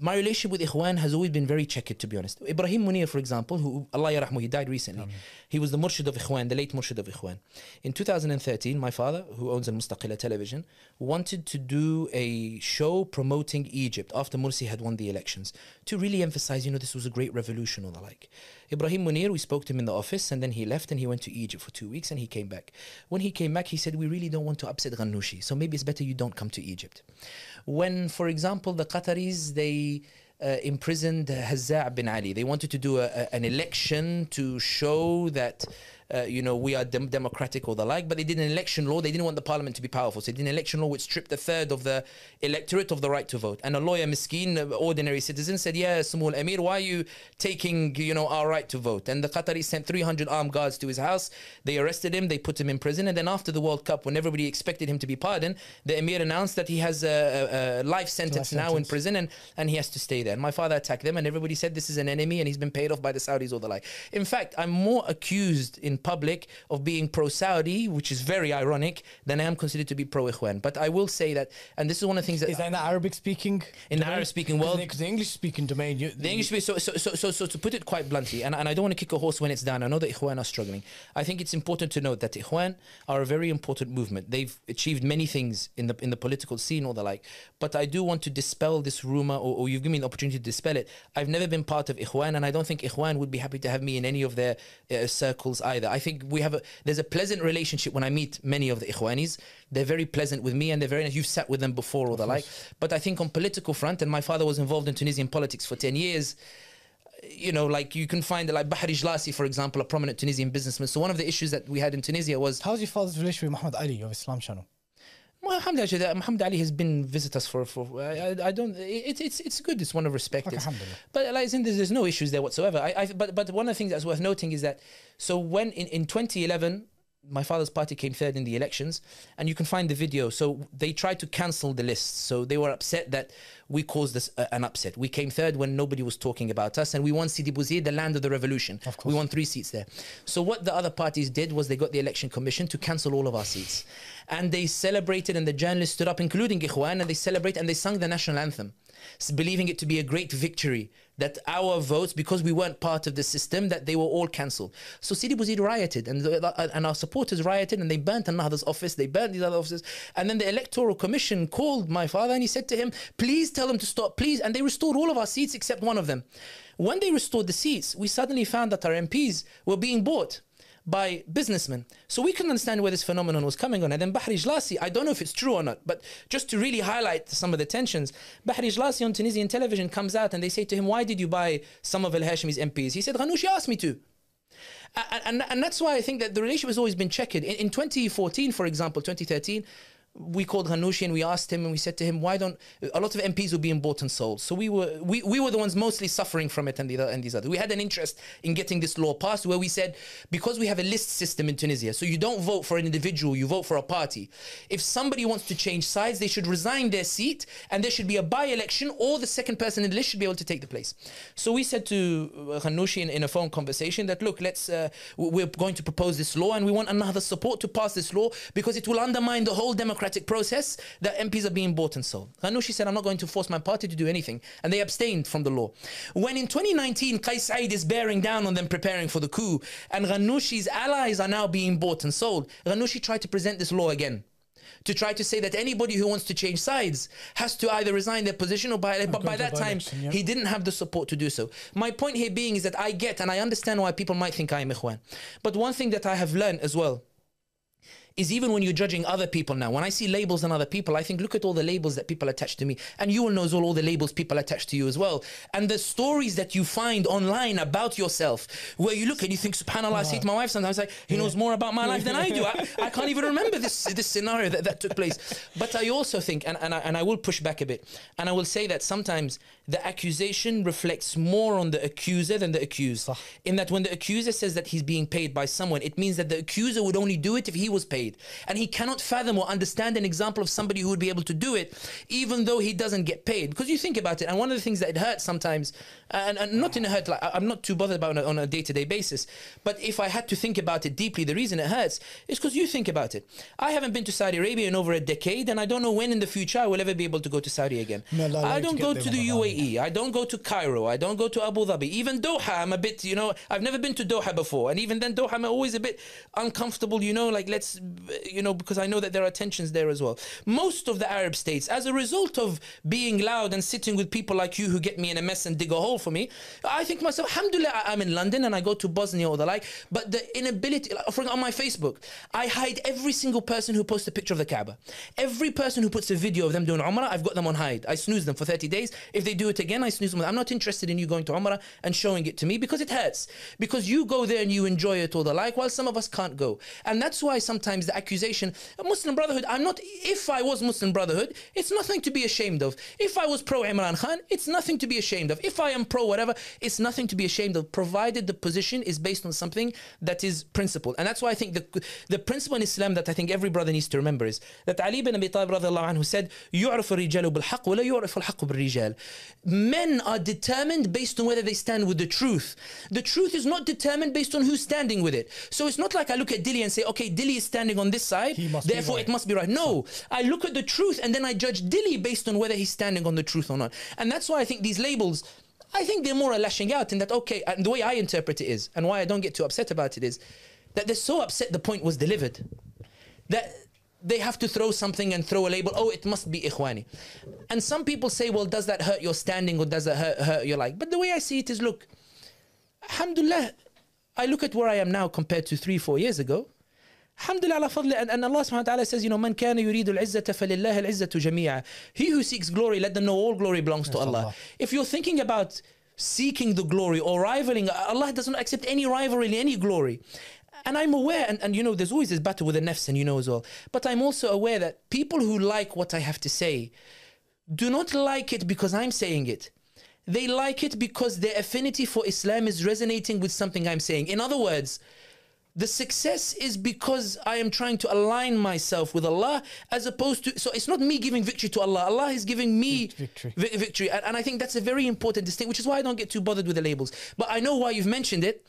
My relationship with Ikhwan has always been very checkered, to be honest. Ibrahim Munir, for example, who, Allah yarahmu, he died recently. He was the Murshid of Ikhwan, the late Murshid of Ikhwan. In 2013, my father, who owns Al Mustaqila television, wanted to do a show promoting Egypt after Morsi had won the elections to really emphasize, you know, this was a great revolution or the like. Ibrahim Munir, we spoke to him in the office and then he left and he went to Egypt for two weeks and he came back. When he came back, he said, We really don't want to upset Ghannouchi, so maybe it's better you don't come to Egypt. When, for example, the Qataris, they uh, imprisoned Hazza bin Ali. They wanted to do a, a- an election to show that, uh, you know, we are dem- democratic or the like, but they did an election law. They didn't want the parliament to be powerful. So they did an election law which stripped a third of the electorate of the right to vote. And a lawyer, miskeen, uh, ordinary citizen, said, yeah, Samul Emir, why are you taking, you know, our right to vote? And the Qataris sent 300 armed guards to his house. They arrested him. They put him in prison. And then after the World Cup, when everybody expected him to be pardoned, the Emir announced that he has a, a, a life sentence now in prison and, and he has to stay there. And my father attacked them, and everybody said this is an enemy and he's been paid off by the Saudis or the like. In fact, I'm more accused in in public of being pro Saudi, which is very ironic, then I am considered to be pro Ikhwan. But I will say that, and this is one of the things that Is that in the Arabic speaking? In the Arabic-speaking world- because the English speaking domain, you, The English, so, so, so, so, so to put it quite bluntly, and, and I don't want to kick a horse when it's down. I know that Ikhwan are struggling. I think it's important to note that Ikhwan are a very important movement. They've achieved many things in the in the political scene or the like. But I do want to dispel this rumor, or, or you've given me the opportunity to dispel it. I've never been part of Ikhwan, and I don't think Ikhwan would be happy to have me in any of their uh, circles either. I think we have a there's a pleasant relationship when I meet many of the Ikhwanis. They're very pleasant with me, and they're very nice. You've sat with them before or the like. But I think on political front, and my father was involved in Tunisian politics for ten years you know, like you can find like Bahri Jlasi, for example, a prominent Tunisian businessman. So one of the issues that we had in Tunisia was how's your father's relationship with Muhammad Ali of Islam Channel? Alhamdulillah, Muhammad Ali has been visit us for for I, I don't it, it's it's good. It's one of respect. Okay, but like, there's, there's no issues there whatsoever. I, I but but one of the things that's worth noting is that so when in, in 2011 my father's party came third in the elections and you can find the video so they tried to cancel the list so they were upset that we caused this uh, an upset we came third when nobody was talking about us and we won Sidi Bouzid the land of the revolution Of course. we won three seats there so what the other parties did was they got the election commission to cancel all of our seats and they celebrated and the journalists stood up including Ikhwan and they celebrated and they sung the national anthem believing it to be a great victory that our votes because we weren't part of the system that they were all cancelled. So Sidi Bouzid rioted and, the, and our supporters rioted and they burnt another's office they burnt these other offices. And then the electoral commission called my father and he said to him please tell them to stop please and they restored all of our seats except one of them. When they restored the seats we suddenly found that our MPs were being bought by businessmen. So we couldn't understand where this phenomenon was coming on. And then Bahri Jlasi, I don't know if it's true or not, but just to really highlight some of the tensions, Bahri Jlasi on Tunisian television comes out and they say to him, Why did you buy some of Al Hashimi's MPs? He said, Ghannouchi asked me to. And, and, and that's why I think that the relationship has always been checkered. In, in 2014, for example, 2013, we called Ghannouchi and we asked him and we said to him, why don't a lot of MPs were being bought and sold? So we were we, we were the ones mostly suffering from it and the other and these others. We had an interest in getting this law passed where we said because we have a list system in Tunisia, so you don't vote for an individual, you vote for a party. If somebody wants to change sides, they should resign their seat and there should be a by-election or the second person in the list should be able to take the place. So we said to uh, Ghannouchi in, in a phone conversation that look, let's uh, we're going to propose this law and we want another support to pass this law because it will undermine the whole democratic process that MPs are being bought and sold. Ghannouchi said, I'm not going to force my party to do anything. And they abstained from the law. When in 2019, Kais Saied is bearing down on them preparing for the coup, and Ghannouchi's allies are now being bought and sold, Ghannouchi tried to present this law again. To try to say that anybody who wants to change sides has to either resign their position or by, but by that time yeah. he didn't have the support to do so. My point here being is that I get and I understand why people might think I am Ikhwan. But one thing that I have learned as well is even when you're judging other people now, when I see labels on other people, I think, look at all the labels that people attach to me. And you will know as well all the labels people attach to you as well. And the stories that you find online about yourself, where you look and you think, subhanAllah, I say to my wife sometimes, like, he knows more about my life than I do. I, I can't even remember this, this scenario that, that took place. But I also think, and, and, I, and I will push back a bit, and I will say that sometimes the accusation reflects more on the accuser than the accused. In that when the accuser says that he's being paid by someone, it means that the accuser would only do it if he was paid. And he cannot fathom or understand an example of somebody who would be able to do it, even though he doesn't get paid. Because you think about it, and one of the things that it hurts sometimes, uh, and, and not in a hurt, like I'm not too bothered about it on a day to day basis, but if I had to think about it deeply, the reason it hurts is because you think about it. I haven't been to Saudi Arabia in over a decade, and I don't know when in the future I will ever be able to go to Saudi again. Allow I don't go to the day. UAE. I don't go to Cairo. I don't go to Abu Dhabi. Even Doha, I'm a bit, you know, I've never been to Doha before. And even then, Doha, I'm always a bit uncomfortable, you know, like let's, you know, because I know that there are tensions there as well. Most of the Arab states, as a result of being loud and sitting with people like you who get me in a mess and dig a hole for me, I think myself, alhamdulillah, I'm in London and I go to Bosnia or the like. But the inability, like, for on my Facebook, I hide every single person who posts a picture of the Kaaba. Every person who puts a video of them doing Umrah, I've got them on hide. I snooze them for 30 days. If they do it again, I snooze them. I'm not interested in you going to Umrah and showing it to me because it hurts. Because you go there and you enjoy it or the like, while some of us can't go. And that's why sometimes the accusation. A Muslim Brotherhood, I'm not, if I was Muslim Brotherhood, it's nothing to be ashamed of. If I was pro Imran Khan, it's nothing to be ashamed of. If I am pro whatever, it's nothing to be ashamed of, provided the position is based on something that is principled. And that's why I think the, the principle in Islam that I think every brother needs to remember is that Ali bin Abi Talib anhu said, يُعْرَفُ الرِّجَالُ بِالْحَقِّ وَلَا يُعْرَفُ الْحَقُّ بِالرِّجَالِ Men are determined based on whether they stand with the truth. The truth is not determined based on who's standing with it. So it's not like I look at Dilly and say, okay, Dilly is standing on this side, He must be therefore right. it must be right. No, I look at the truth and then I judge Dilly based on whether he's standing on the truth or not. And that's why I think these labels, I think they're more lashing out in that, okay, and the way I interpret it is, and why I don't get too upset about it is, that they're so upset the point was delivered. That they have to throw something and throw a label, oh, it must be Ikhwani. And some people say, well, does that hurt your standing or does that hurt, hurt your like? But the way I see it is, look, Alhamdulillah, I look at where I am now compared to three, four years ago. Alhamdulillah ala fadli, and, and Allah subhanahu wa ta'ala says, you know, man kana yuridu al-izzata falillah al-izzatu jami'a. He who seeks glory, let them know all glory belongs to Allah. Allah. If you're thinking about seeking the glory or rivaling, Allah does not accept any rivalry any glory. And I'm aware, and, and you know, there's always this battle with the nafs, and you know as well. But I'm also aware that people who like what I have to say do not like it because I'm saying it. They like it because their affinity for Islam is resonating with something I'm saying. In other words, the success is because I am trying to align myself with Allah as opposed to. So it's not me giving victory to Allah. Allah is giving me Victory. vi- victory. And, and I think that's a very important distinction, which is why I don't get too bothered with the labels. But I know why you've mentioned it.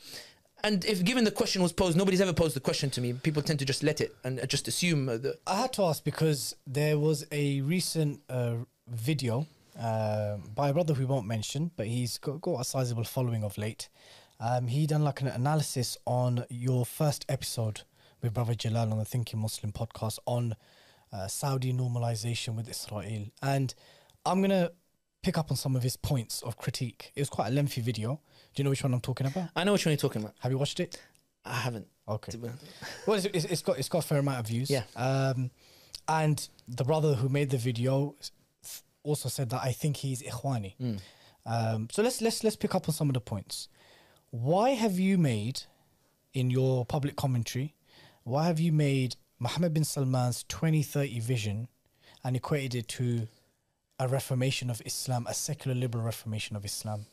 And if given the question was posed, nobody's ever posed the question to me. People tend to just let it and just assume uh, the, I had to ask because there was a recent uh, video uh, by a brother we won't mention, but he's got, got a sizable following of late. Um, he done like an analysis on your first episode with Brother Jalal on the Thinking Muslim podcast on uh, Saudi normalization with Israel, and I'm gonna pick up on some of his points of critique. It was quite a lengthy video. Do you know which one I'm talking about? I know which one you're talking about. Have you watched it? I haven't. Okay. Well, it's, it's, got it's got a fair amount of views. Yeah. Um, and the brother who made the video also said that I think he's Ikhwani. Hmm. Um, so let's let's let's pick up on some of the points. Why have you made in your public commentary? Why have you made Mohammed bin Salman's 2030 vision and equated it to a reformation of Islam, a secular liberal reformation of Islam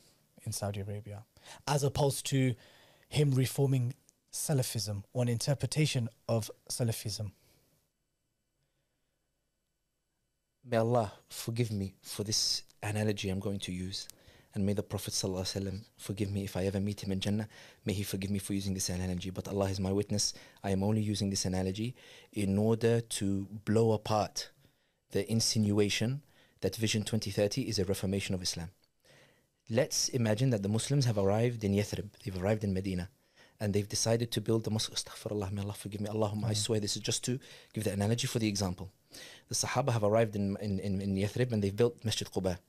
in Saudi Arabia, as opposed to him reforming Salafism or an interpretation of Salafism? May Allah forgive me for this analogy I'm going to use. And may the Prophet ﷺ forgive me if I ever meet him in Jannah. May he forgive me for using this analogy. But Allah is my witness. I am only using this analogy in order to blow apart the insinuation that Vision 2030 is a reformation of Islam. Let's imagine that the Muslims have arrived in Yathrib, they've arrived in Medina, and they've decided to build the mosque. Astaghfirullah, may Allah forgive me. Allahumma, I mm. swear this is just to give the analogy for the example. The Sahaba have arrived in, in, in, in Yathrib and they've built Masjid Quba.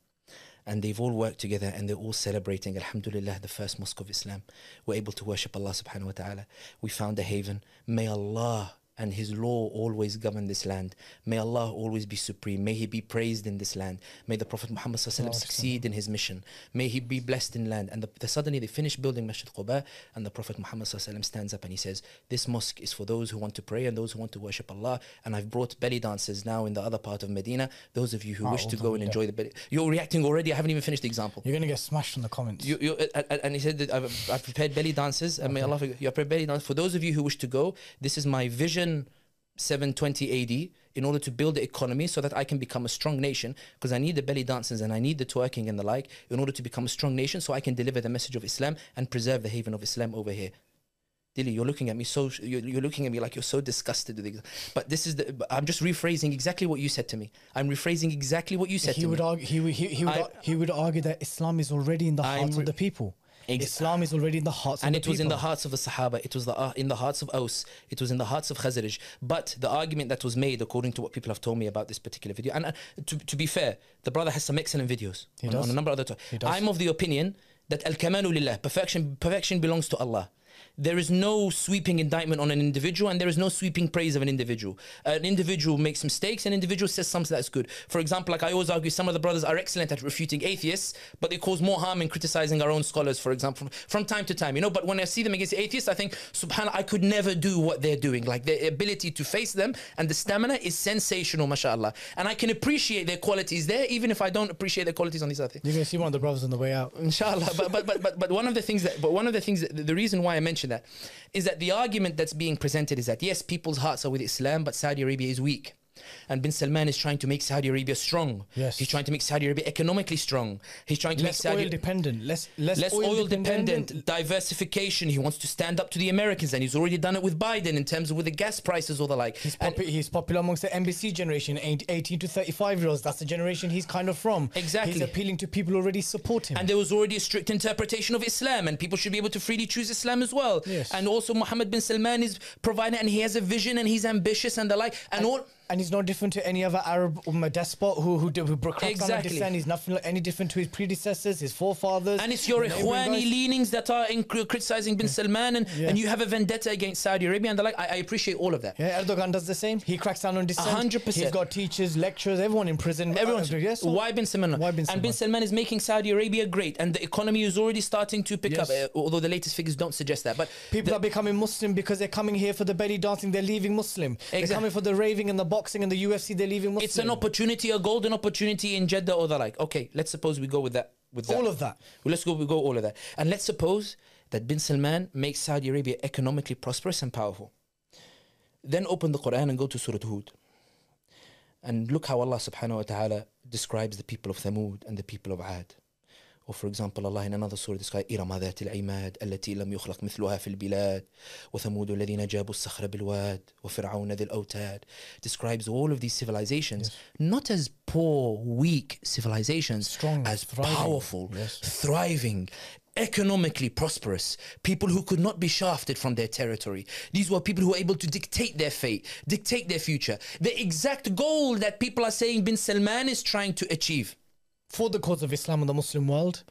And they've all worked together and they're all celebrating, Alhamdulillah, the first mosque of Islam. We're able to worship Allah subhanahu wa ta'ala. We found a haven. May Allah and His law always govern this land. May Allah always be supreme. May He be praised in this land. May the Prophet Muhammad sallallahu succeed in his mission. May he be blessed in land. And the, the, suddenly they finish building Masjid Quba, and the Prophet Muhammad sallallahu stands up and he says, "This mosque is for those who want to pray and those who want to worship Allah. And I've brought belly dancers now in the other part of Medina. Those of you who ah, wish to go and enjoy the belly." You're reacting already. I haven't even finished the example. You're gonna get smashed in the comments. You, you, and- and and he said that I've, I've prepared belly dancers and may Allah you. Prepared belly dances for those of you who wish to go. This is my vision. 720 AD in order to build the economy so that I can become a strong nation because I need the belly dances and I need the twerking and the like in order to become a strong nation so I can deliver the message of Islam and preserve the haven of Islam over here. Dilly, you're looking at me so you're, you're looking at me like you're so disgusted with it. But this is the I'm just rephrasing exactly what you said to me. I'm rephrasing exactly what you said he to would me. argue he would, he, he would I- he would argue that Islam is already in the hearts of the people. Islam is already in the hearts and it was in the hearts of the Sahaba, it was the, uh, in the hearts of Aus, it was in the hearts of Khazraj. But the argument that was made, according to what people have told me about this particular video, and uh, to, to be fair, the brother has some excellent videos on, on a number of other He topics. I'm of the opinion that al kamalu lillah, perfection, perfection belongs to Allah. There is no sweeping indictment on an individual and there is no sweeping praise of an individual. An individual makes mistakes, an individual says something that's good. For example, like I always argue, some of the brothers are excellent at refuting atheists, but they cause more harm in criticizing our own scholars, for example, from, from time to time, you know. But when I see them against atheists, I think, subhanAllah, I could never do what they're doing. Like their ability to face them and the stamina is sensational, mashallah. And I can appreciate their qualities there, even if I don't appreciate their qualities on these other things. You're gonna see one of the brothers on the way out. Inshallah. But, but but but but one of the things that but one of the things that the reason why I mention that is that the argument that's being presented is that yes, people's hearts are with Islam, but Saudi Arabia is weak. And bin Salman is trying to make Saudi Arabia strong. Yes. He's trying to make Saudi Arabia economically strong. He's trying to Less make Saudi oil dependent. Less less, less oil, dependent, diversification. He wants to stand up to the Americans, and he's already done it with Biden in terms of with the gas prices or the like. He's, And- popu- he's popular amongst the NBC generation, 18 to 35 year olds. That's the generation he's kind of from. Exactly. He's appealing to people who already support him. and there was already a strict interpretation of Islam, and people should be able to freely choose Islam as well. Yes. And also, Mohammed bin Salman is providing, and he has a vision, and he's ambitious, and the like, and all. And he's no different to any other Arab um, despot who who, who down Exactly. Islam. He's nothing like- any different to his predecessors, his forefathers. And it's your Ikhwani leanings that are in criticizing bin Salman, and, Yeah. and you have a vendetta against Saudi Arabia, and the like. I, I appreciate all of that. Yeah, Erdogan does the same. He cracks down on dissent. 100%. He's got teachers, lecturers, everyone in prison. Everyone's Uh, yes, why bin Salman? Why bin Salman? And bin Salman? Is making Saudi Arabia great, and the economy is already starting to pick Yes. up. uh, although the latest figures don't suggest that, but People are becoming Muslim because they're coming here for the belly dancing. They're leaving Muslim. Exactly. They're coming for the raving and the boxing and the UFC. They're leaving Muslim. it's an opportunity, a golden opportunity in Jeddah or the like. Okay, let's suppose we go with that. With that. All of that. Well, let's go. We go all of that, and let's suppose that bin Salman makes Saudi Arabia economically prosperous and powerful. Then open the Quran and go to Surah Hud. And look how Allah subhanahu wa ta'ala describes the people of Thamud and the people of Ad. Or for example, Allah in another surah describes إِرَمَ ذَاتِ الْعِمَادِ التي لم يخلق مثلها في البلاد وثمود الذين جابوا الصخر بالواد وفرعون ذي الأوتاد describes all of these civilizations not as poor, weak civilizations, Strong, as thriving. powerful, Yes. thriving, economically prosperous, people who could not be shafted from their territory. These were people who were able to dictate their fate, dictate their future. The exact goal that people are saying bin Salman is trying to achieve. for the cause of Islam and the Muslim world.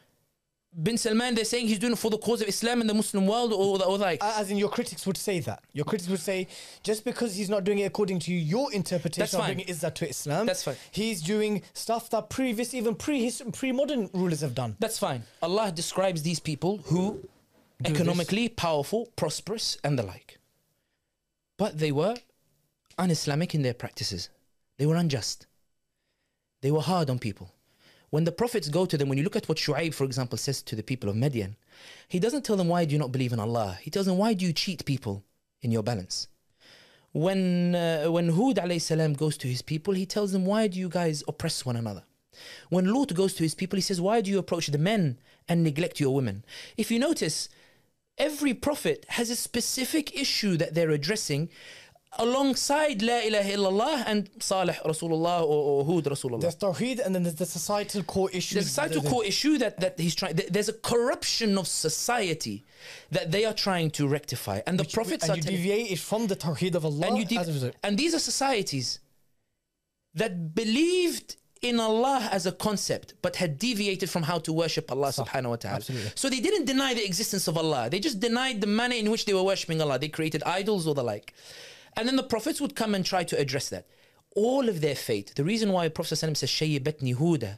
Bin Salman, they're saying he's doing it for the cause of Islam and the Muslim world, or, or like. As in, your critics would say that. Your critics would say, just because he's not doing it according to your interpretation That's of fine. bringing Izzah to Islam, That's fine. He's doing stuff that previous, even pre pre modern rulers have done. That's fine. Allah describes these people who Do economically powerful, prosperous, and the like. But they were un-Islamic in their practices. They were unjust. They were hard on people. When the prophets go to them, when you look at what Shu'aib, for example, says to the people of Midian, he doesn't tell them, why do you not believe in Allah? He tells them, why do you cheat people in your balance? When, uh, when Hud salam goes to his people, he tells them, why do you guys oppress one another? When Lut goes to his people, he says, why do you approach the men and neglect your women? If you notice, every prophet has a specific issue that they're addressing alongside La ilaha illallah and Salih Rasulullah or, or Hud Rasulullah. There's Tawheed and then there's the societal core issue. The societal The- the- core issue that, that he's trying. There's a corruption of society that they are trying to rectify, and the prophets and are you telling- deviated from the Tawheed of Allah. and you did, as a and these are societies that believed in Allah as a concept, but had deviated from how to worship Allah subhanahu wa ta'ala. absolutely. So they didn't deny the existence of Allah. They just denied the manner in which they were worshipping Allah. They created idols or the like. And then the prophets would come and try to address that. All of their fate, the reason why Prophet says, Shayyibatni Huda,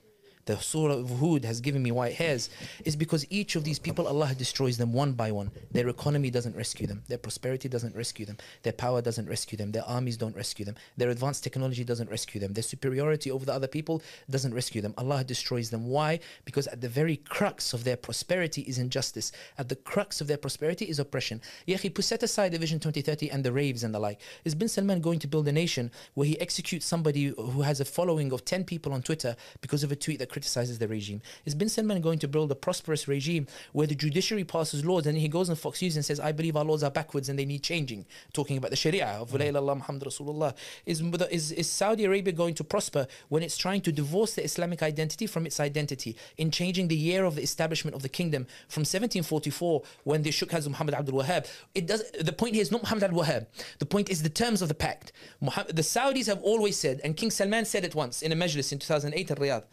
the surah of Hud has given me white hairs, is because each of these people, Allah destroys them one by one. Their economy doesn't rescue them. Their prosperity doesn't rescue them. Their power doesn't rescue them. Their armies don't rescue them. Their advanced technology doesn't rescue them. Their superiority over the other people doesn't rescue them. Allah destroys them. Why? Because at the very crux of their prosperity is injustice. At the crux of their prosperity is oppression. Yahi, set aside the Vision 2030 and the raves and the like. Is Bin Salman going to build a nation where he executes somebody who has a following of 10 people on Twitter because of a tweet that criticizes the regime? Is Bin Salman going to build a prosperous regime where the judiciary passes laws and he goes on Fox News and says, I believe our laws are backwards and they need changing, talking about the Sharia of mm-hmm. La ilaha illallah Muhammad Rasulullah? Is, is, is Saudi Arabia going to prosper when it's trying to divorce the Islamic identity from its identity in changing the year of the establishment of the kingdom from 1744 when they shook hands with Muhammad Abdul Wahhab? It does. The point here is not Muhammad Abdul Wahhab. The point is the terms of the pact. Muhammad, the Saudis have always said, and King Salman said it once in a majlis in 2008 in Riyadh.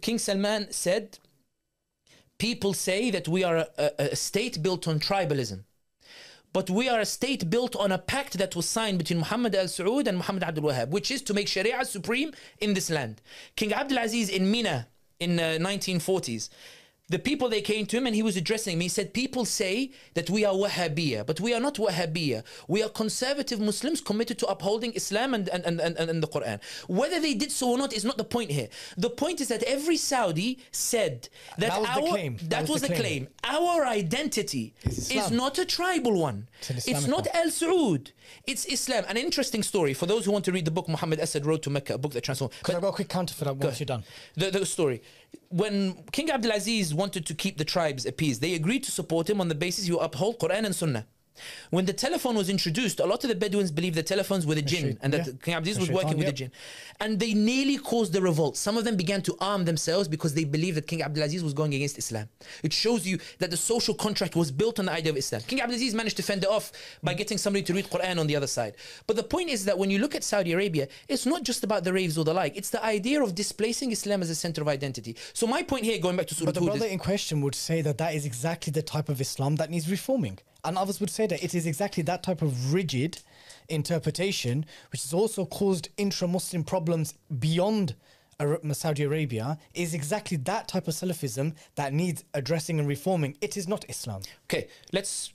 King Salman said, People say that we are a, a, state built on tribalism. But we are a state built on a pact that was signed between Muhammad al Saud and Muhammad Abdul Wahab, which is to make Sharia supreme in this land. King Abdul Aziz in Mina in uh, 1940s the people they came to him and he was addressing me. He said, People say that we are Wahhabiyya, but we are not Wahhabiyya. We are conservative Muslims committed to upholding Islam and, and, and, and, and the Quran. Whether they did so or not is not the point here. The point is that every Saudi said that, That was our the claim. that, was, the claim. Our identity is not a tribal one. It's It's not one. Al Saud. It's Islam. An interesting story for those who want to read the book Muhammad Asad Road to Mecca, a book that transformed. Because I've got a quick counter for that once you're done. The, the story. When King Abdulaziz wanted to keep the tribes appeased, they agreed to support him on the basis you uphold Quran and Sunnah. When the telephone was introduced, a lot of the Bedouins believed the telephones were the jinn and that yeah. King Abdulaziz was working with yep. the jinn. And they nearly caused the revolt. Some of them began to arm themselves because they believed that King Abdulaziz was going against Islam. It shows you that the social contract was built on the idea of Islam. King Abdulaziz managed to fend it off by getting somebody to read Quran on the other side. But the point is that when you look at Saudi Arabia, it's not just about the raves or the like. It's the idea of displacing Islam as a center of identity. So my point here, going back to Surah But the brother in question would say that that is exactly the type of Islam that needs reforming. And others would say that it is exactly that type of rigid interpretation, which has also caused intra Muslim problems beyond Saudi Arabia, is exactly that type of Salafism that needs addressing and reforming. It is not Islam. okay, let's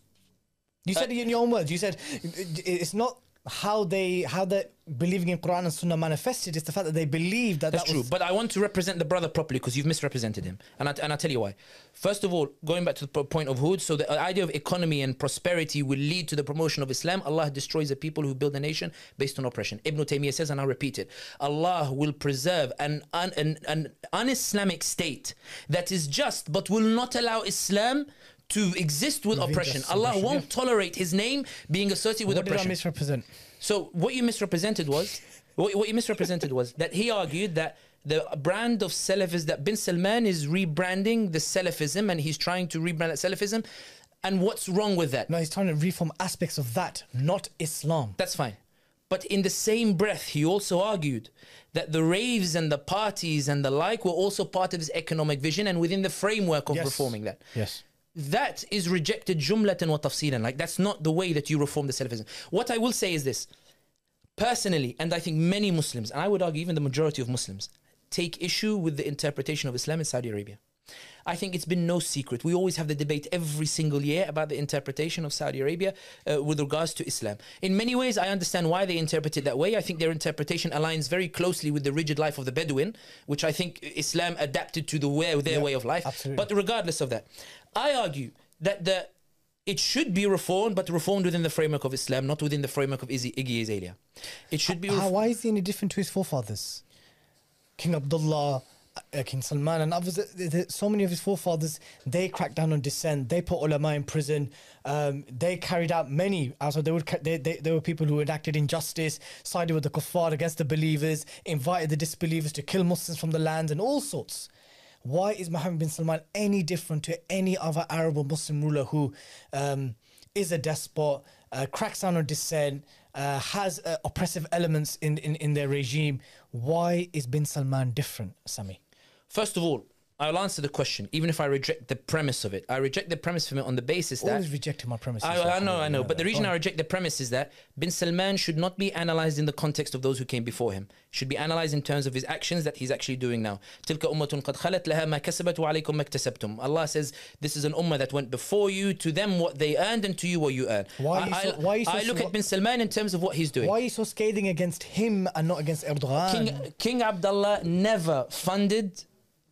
You said uh, it in your own words. You said uh, it's not how they how the believing in Quran and Sunnah manifested. is the fact that they believe that That's that true, but I want to represent the brother properly because you've misrepresented him, and I, and I'll tell you why. First of all, going back to the point of Hud, so the idea of economy and prosperity will lead to the promotion of Islam. Allah destroys the people who build a nation based on oppression. Ibn Taymiyyah says, and I'll repeat it: Allah will preserve an un, an, an un-Islamic state that is just, but will not allow Islam. To exist with oppression, Allah won't tolerate His name being associated with what did I oppression. misrepresent? So what you misrepresented was what, what you misrepresented was that he argued that the brand of Salafism that bin Salman is rebranding the Salafism and he's trying to rebrand that Salafism. And what's wrong with that? No, he's trying to reform aspects of that, not Islam. That's fine. But in the same breath, he also argued that the raves and the parties and the like were also part of his economic vision and within the framework of Yes. reforming that. Yes. That is rejected jumlatan wa tafsilan. Like that's not the way that you reform the Salafism. What I will say is this. Personally, and I think many Muslims, and I would argue even the majority of Muslims, take issue with the interpretation of Islam in Saudi Arabia. I think it's been no secret. We always have the debate every single year about the interpretation of Saudi Arabia uh, with regards to Islam. In many ways, I understand why they interpret it that way. I think their interpretation aligns very closely with the rigid life of the Bedouin, which I think Islam adapted to the way, their Yeah, way of life. absolutely. But regardless of that, I argue that the it should be reformed, but reformed within the framework of Islam, not within the framework of Izzy, Iggy Azalea. It should be. How, why is he any different to his forefathers? King Abdullah, uh, King Salman, and others. uh, th- th- So many of his forefathers, they cracked down on dissent. They put ulama in prison. Um, they carried out many. Also, they would. They, they, there were people who enacted injustice, sided with the kuffar against the believers, invited the disbelievers to kill Muslims from the land, and all sorts. Why is Mohammed bin Salman any different to any other Arab or Muslim ruler who um, is a despot, uh, cracks down on dissent, uh, has uh, oppressive elements in, in, in their regime? Why is bin Salman different, Sami? First of all, I'll answer the question, even if I reject the premise of it. I reject the premise from it on the basis that. Always rejecting my premises. I, I know, I know. But the Go reason on. I reject the premise is that bin Salman should not be analyzed in the context of those who came before him. Should be analyzed in terms of his actions that he's actually doing now. تلك أمة قد خلت لها ما كسبت وعليكم ما اكتسبتم. Allah says this is an ummah that went before you. To them what they earned, and to you what you earn. Why are you I, so- I- why are you so I look swa- at bin Salman in terms of what he's doing. Why are you so scathing against him and not against Erdogan? King, King Abdullah never funded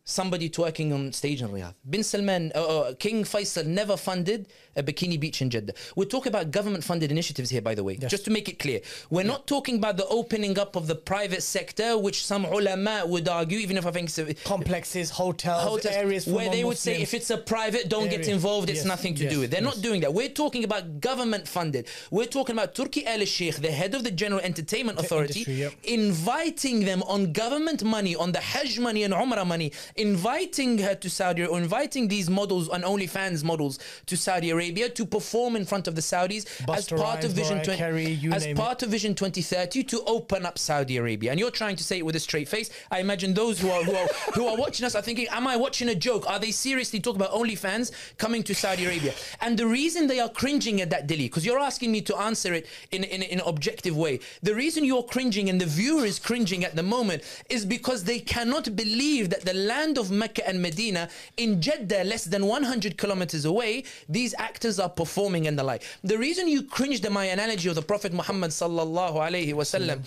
somebody twerking on stage in Riyadh. Bin Salman, uh, uh, King Faisal never funded a bikini beach in Jeddah. We're talking about government funded initiatives here, by the way, Yes. just to make it clear. We're not talking about the opening up of the private sector, which some ulama would argue, even if I think it's a, Complexes, hotels, hotels areas where they would say if it's a private, don't get involved. It's Yes, nothing to yes, do with. They're not doing that. We're talking about government funded. We're talking about Turki Al Sheikh, the head of the General Entertainment Authority, industry, yep. inviting them on government money, on the Hajj money and Umrah money, inviting her to Saudi or inviting these models and OnlyFans models to Saudi Arabia to perform in front of the Saudis as Busta part of Vision Mariah 20, Carey, as part of Vision 2030 to open up Saudi Arabia. And you're trying to say it with a straight face. I imagine those who are who are who are watching us are thinking, Am I watching a joke? Are they seriously talking about OnlyFans coming to Saudi Arabia? And the reason they are cringing at that Dilly, because you're asking me to answer it in, in, in an objective way. The reason you're cringing and the viewer is cringing at the moment is because they cannot believe that the land of Mecca and Medina in Jeddah, less than 100 kilometers away, these actors are performing and the like. The reason you cringed at my analogy of the Prophet Muhammad sallallahu alaihi wasallam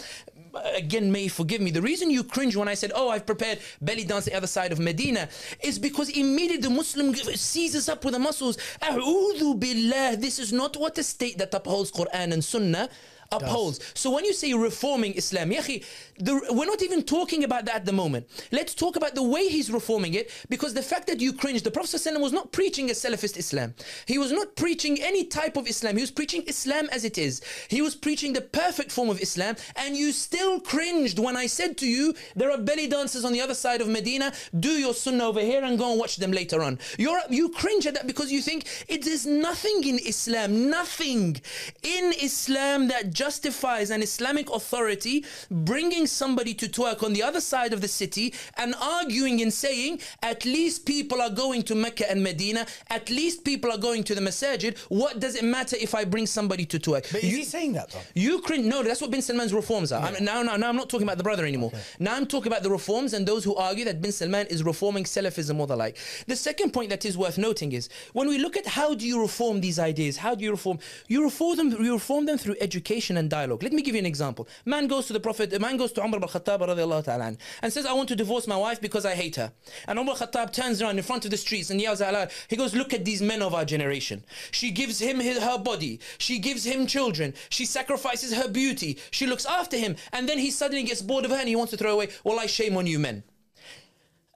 again, may forgive me. The reason you cringe when I said, "Oh, I've prepared belly dance the other side of Medina," is because immediately the Muslim seizes up with the muscles. A'udhu billah. This is not what a state that upholds Quran and Sunnah upholds. So when you say reforming Islam, yahi, the, we're not even talking about that at the moment. Let's talk about the way he's reforming it because the fact that you cringe, the Prophet was not preaching a Salafist Islam. He was not preaching any type of Islam. He was preaching Islam as it is. He was preaching the perfect form of Islam and you still cringed when I said to you, there are belly dancers on the other side of Medina, do your sunnah over here and go and watch them later on. You're, you cringe at that because you think it is nothing in Islam, nothing in Islam that justifies an Islamic authority bringing somebody to twerk on the other side of the city and arguing and saying, at least people are going to Mecca and Medina, at least people are going to the masajid. What does it matter if I bring somebody to twerk? But is he saying that though? You cringe. No, that's what Bin Salman's reforms are. I'm, now, now, now, I'm not talking about the brother anymore. Now I'm talking about the reforms and those who argue that Bin Salman is reforming Salafism or the like. The second point that is worth noting is when we look at how do you reform these ideas, how do you reform? You reform them. You reform them through education and dialogue. Let me give you an example. Man goes to the Prophet. A man goes to Umar bin Khattab radiallahu ta'ala an, and says, "I want to divorce my wife because I hate her." And Umar Khattab turns around in front of the streets and yells out He goes, "Look at these men of our generation. She gives him his, her body. She gives him children. She sacrifices her beauty. She looks after him, and then he suddenly gets bored of her and he wants to throw away. Well, I shame on you, men."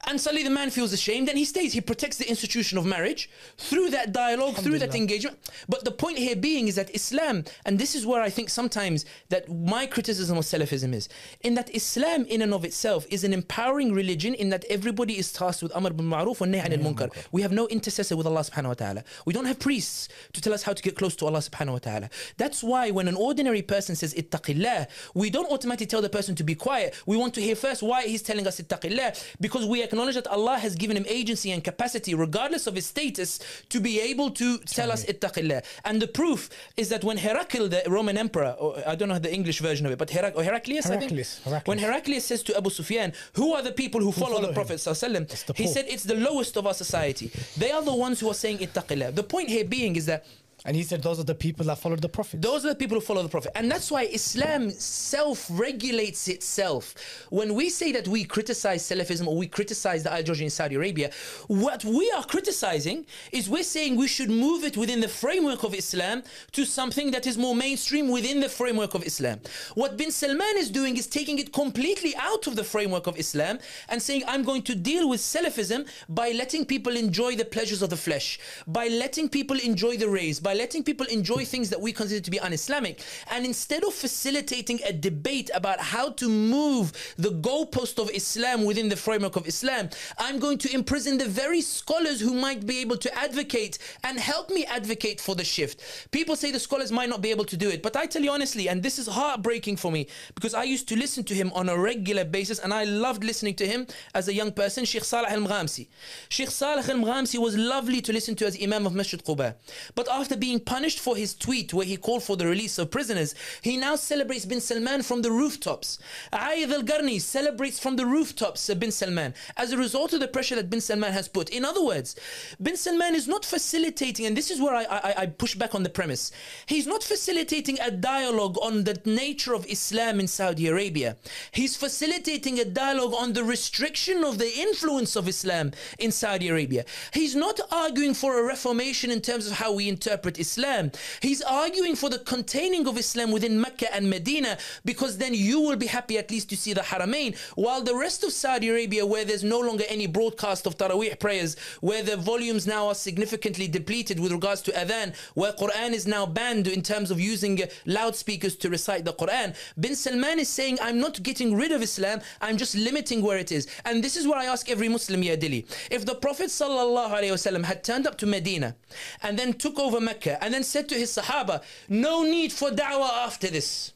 And suddenly the man feels ashamed and he stays. He protects the institution of marriage through that dialogue, through that engagement. But the point here being is that Islam, and this is where I think sometimes that my criticism of Salafism is, in that Islam in and of itself is an empowering religion in that everybody is tasked with Amr bil Ma'ruf and Nahy anil Munkar. We have no intercessor with Allah subhanahu wa ta'ala. We don't have priests to tell us how to get close to Allah subhanahu wa ta'ala. That's why when an ordinary person says ittaqillah, we don't automatically tell the person to be quiet. We want to hear first why he's telling us ittaqillah because we acknowledge that Allah has given him agency and capacity, regardless of his status, to be able to tell us ittaqillah. And the proof is that when Heracl, the Roman emperor, or I don't know the English version of it, but Herac- or Heraclius, I think, Heraclius, Heraclius. when Heraclius says to Abu Sufyan, "Who are the people who follow, follow the. Prophet?" sallallahu alaihi the wasallam?" He said, "It's the lowest of our society. They are the ones who are saying ittaqillah." The point here being is that. And he said those are the people that followed the Prophet. Those are the people who follow the Prophet. And that's why Islam self regulates itself. When we say that we criticize Salafism or we criticize the ideology in Saudi Arabia, what we are criticizing is we're saying we should move it within the framework of Islam to something that is more mainstream within the framework of Islam. What bin Salman is doing is taking it completely out of the framework of Islam and saying, I'm going to deal with Salafism by letting people enjoy the pleasures of the flesh, by letting people enjoy the rays, by letting people enjoy things that we consider to be un-Islamic. And instead of facilitating a debate about how to move the goalpost of Islam within the framework of Islam, I'm going to imprison the very scholars who might be able to advocate and help me advocate for the shift. People say the scholars might not be able to do it, but I tell you honestly, and this is heartbreaking for me because I used to listen to him on a regular basis and I loved listening to him as a young person, Sheikh Saleh Al Maghamsi. Sheikh Saleh Al Maghamsi was lovely to listen to as Imam of Masjid Quba. But after being punished for his tweet where he called for the release of prisoners, he now celebrates bin Salman from the rooftops. Ayyad Al Garni celebrates from the rooftops bin Salman as a result of the pressure that bin Salman has put. In other words, bin Salman is not facilitating, and this is where I, I, I push back on the premise, he's not facilitating a dialogue on the nature of Islam in Saudi Arabia. He's facilitating a dialogue on the restriction of the influence of Islam in Saudi Arabia. He's not arguing for a reformation in terms of how we interpret Islam. He's arguing for the containing of Islam within Mecca and Medina because then you will be happy at least to see the Haramain. While the rest of Saudi Arabia, where there's no longer any broadcast of Taraweeh prayers, where the volumes now are significantly depleted with regards to Adhan, where Quran is now banned in terms of using loudspeakers to recite the Quran, bin Salman is saying, I'm not getting rid of Islam, I'm just limiting where it is. And this is what I ask every Muslim, Ya Dilly. If the Prophet ﷺ had turned up to Medina and then took over Mecca and then said to his Sahaba, No need for da'wah after this.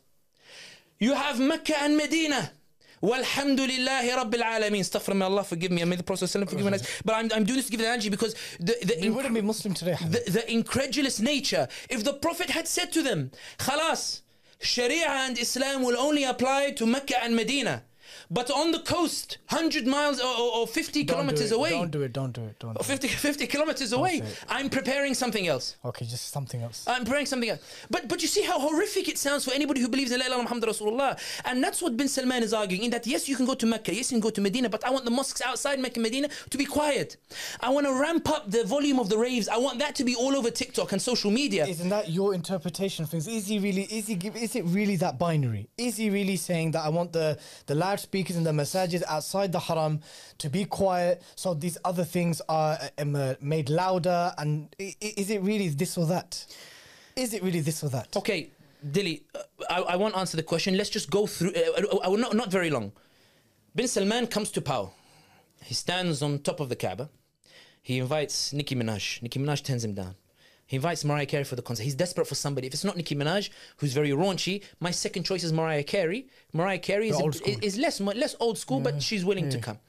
You have Mecca and Medina. Walhamdulillahi Rabbil Alameen. Astaghfirullah, may Allah forgive me. I may the Prophet forgive me. But I'm, I'm doing this to give the analogy because the, the, We wouldn't be Muslim today. the, the incredulous nature. If the Prophet had said to them, Khalas, Sharia and Islam will only apply to Mecca and Medina. But on the coast, 100 miles or, or, or 50 Don't kilometers it, away, Don't do it. Don't do it. Don't. Do or 50, 50 kilometers away, say it. I'm preparing something else. Okay, just something else. I'm preparing something else. But but you see how horrific it sounds for anybody who believes in La ilaha Muhammad Rasulullah. And that's what bin Salman is arguing in that yes, you can go to Mecca, yes, you can go to Medina, but I want the mosques outside Mecca and Medina to be quiet. I want to ramp up the volume of the raves. I want that to be all over TikTok and social media. Isn't that your interpretation of things? Is he really? Is he? Is it really that binary? Is he really saying that I want the the loudspeakers and the massages outside the haram to be quiet, so these other things are uh, um, uh, made louder? And i- i- is it really this or that? Is it really this or that? Okay, Dilly, uh, I, I won't answer the question. Let's just go through. Uh, uh, not, not very long. Bin Salman comes to power. He stands on top of the Kaaba. He invites Nicki Minaj. Nicki Minaj turns him down. He invites Mariah Carey for the concert. He's desperate for somebody. If it's not Nicki Minaj, who's very raunchy, my second choice is Mariah Carey. Mariah Carey is, is less less old school, but she's willing to come.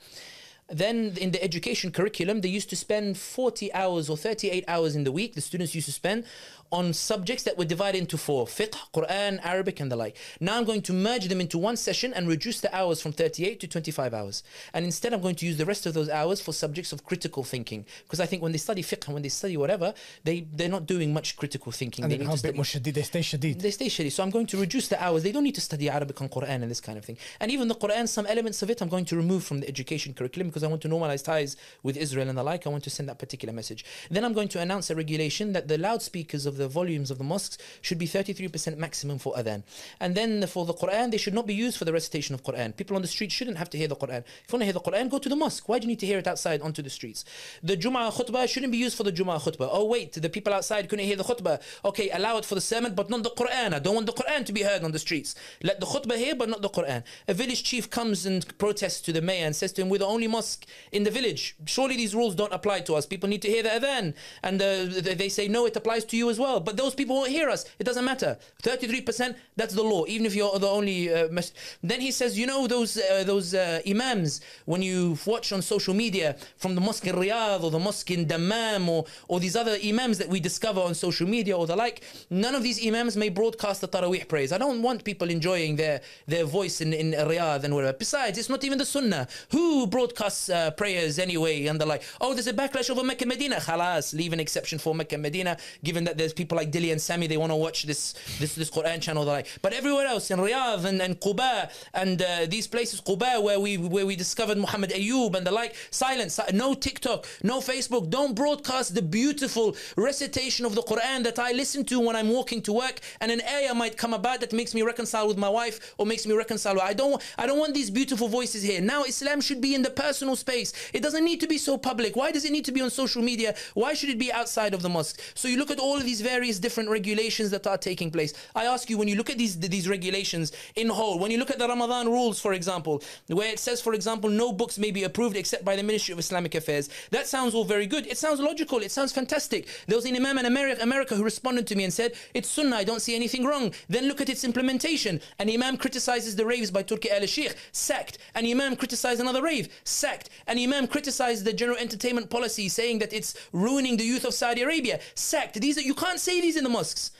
Then in the education curriculum, they used to spend 40 hours or 38 hours in the week. The students used to spend on subjects that were divided into four fiqh, Quran, Arabic, and the like. Now I'm going to merge them into one session and reduce the hours from 38 to 25 hours. And instead, I'm going to use the rest of those hours for subjects of critical thinking. Because I think when they study fiqh and when they study whatever, they, they're not doing much critical thinking. And they need to a bit study more shadid. They stay shadid. they stay shitty. So I'm going to reduce the hours. They don't need to study Arabic and Quran and this kind of thing. And even the Quran, some elements of it, I'm going to remove from the education curriculum because I want to normalize ties with Israel and the like. I want to send that particular message. Then I'm going to announce a regulation that the loudspeakers of the volumes of the mosques should be 33% maximum for adhan. And then for the Quran, they should not be used for the recitation of Quran. People on the street shouldn't have to hear the Quran. If you want to hear the Quran, go to the mosque. Why do you need to hear it outside onto the streets? The Jum'ah khutbah shouldn't be used for the Jum'ah khutbah. Oh wait, the people outside couldn't hear the khutbah. Okay, allow it for the sermon, but not the Quran. I don't want the Quran to be heard on the streets. Let the khutbah hear, but not the Quran. A village chief comes and protests to the mayor and says to him, "We're the only mosque in the village. Surely these rules don't apply to us. People need to hear the adhan." And uh, they they say, "No, it applies to you as well." But those people won't hear us. It doesn't matter. Thirty-three percent. That's the law. Even if you're the only. Uh, mes- then he says, "You know those uh, those uh, imams when you watch on social media from the mosque in Riyadh or the mosque in Dammam or or these other imams that we discover on social media or the like. None of these imams may broadcast the Taraweeh prayers. I don't want people enjoying their their voice in in Riyadh and whatever. Besides, it's not even the Sunnah. Who broadcasts uh, prayers anyway and the like? Oh, there's a backlash over Mecca Medina. Khalas, leave an exception for Mecca Medina. Given that there's people like Dilly and Sami, they want to watch this this this Quran channel. The like, but everywhere else in Riyadh and, and Quba and uh, these places, Quba, where we where we discovered Muhammad Ayub and the like, silence. No TikTok, no Facebook. Don't broadcast the beautiful recitation of the Quran that I listen to when I'm walking to work, and an ayah might come about that makes me reconcile with my wife or makes me reconcile. I don't I don't want these beautiful voices here. Now Islam should be in the personal space. It doesn't need to be so public. Why does it need to be on social media? Why should it be outside of the mosque? So you look at all of these various different regulations that are taking place. I ask you, when you look at these these regulations in whole, when you look at the Ramadan rules, for example, where it says, for example, no books may be approved except by the Ministry of Islamic Affairs. That sounds all very good. It sounds logical. It sounds fantastic. There was an imam in America, America who responded to me and said, "It's Sunnah. I don't see anything wrong." Then look at its implementation. An imam criticizes the raves by Turki Al Sheikh, sacked. An imam criticized another rave, sacked. An imam criticized the general entertainment policy, saying that it's ruining the youth of Saudi Arabia, sacked. These are, you can't say these in the mosques.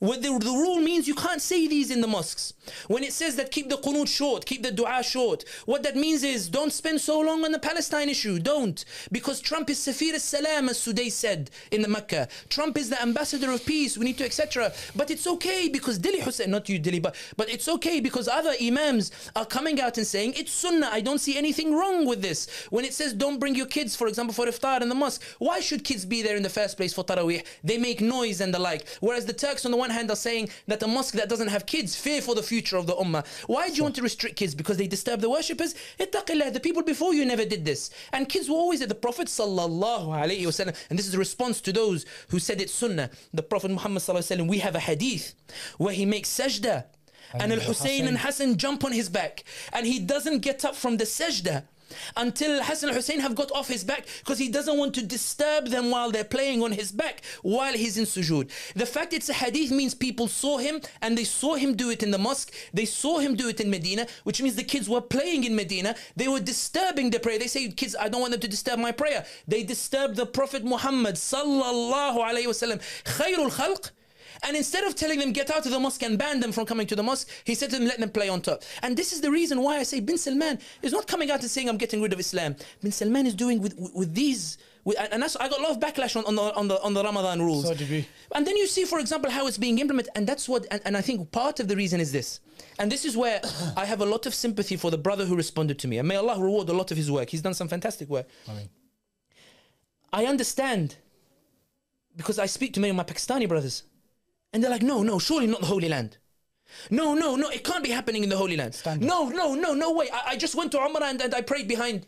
What the, the rule means you can't say these in the mosques. When it says that keep the qunut short, keep the dua short, what that means is don't spend so long on the Palestine issue. Don't. Because Trump is Safir al-Salam, as Sudais said in the Mecca. Trump is the ambassador of peace. We need to, etc. But it's okay because Dilly Hussain, not you Dilly, but, but it's okay because other imams are coming out and saying it's sunnah. I don't see anything wrong with this. When it says don't bring your kids, for example, for iftar in the mosque, why should kids be there in the first place for tarawih? They make noise and the like. Whereas the Turks on the one hand are saying that a mosque that doesn't have kids fear for the future of the ummah. Why do you want to restrict kids? Because they disturb the worshippers? Ittaqillah, the people before you never did this. And kids were always at the Prophet sallallahu alaihi wasallam. And this is a response to those who said it's sunnah. The Prophet Muhammad sallallahu alaihi wasallam, we have a hadith where he makes sajda. And Al Hussein and Hassan jump on his back. And he doesn't get up from the sajda until Hassan Hussein have got off his back because he doesn't want to disturb them while they're playing on his back while he's in sujood. The fact it's a hadith means people saw him and they saw him do it in the mosque. They saw him do it in Medina, which means the kids were playing in Medina. They were disturbing the prayer. They say, kids, I don't want them to disturb my prayer. They disturbed the Prophet Muhammad sallallahu alayhi wasallam. Khairul khalq and instead of telling them, get out of the mosque and ban them from coming to the mosque, he said to them, let them play on top. And this is the reason why I say Bin Salman is not coming out and saying, I'm getting rid of Islam. Bin Salman is doing with, with these. With, and that's, I got a lot of backlash on, on, the, on, the, on the Ramadan rules. So. And then you see, for example, how it's being implemented. And that's what, and, and I think part of the reason is this. And this is where *coughs* I have a lot of sympathy for the brother who responded to me. And may Allah reward a lot of his work. He's done some fantastic work. I mean, I understand because I speak to many of my Pakistani brothers. And they're like, no, no, surely not the Holy Land. No, no, no, it can't be happening in the Holy Land. Standard. No, no, no, no way. I, I just went to Umrah and, and I prayed behind.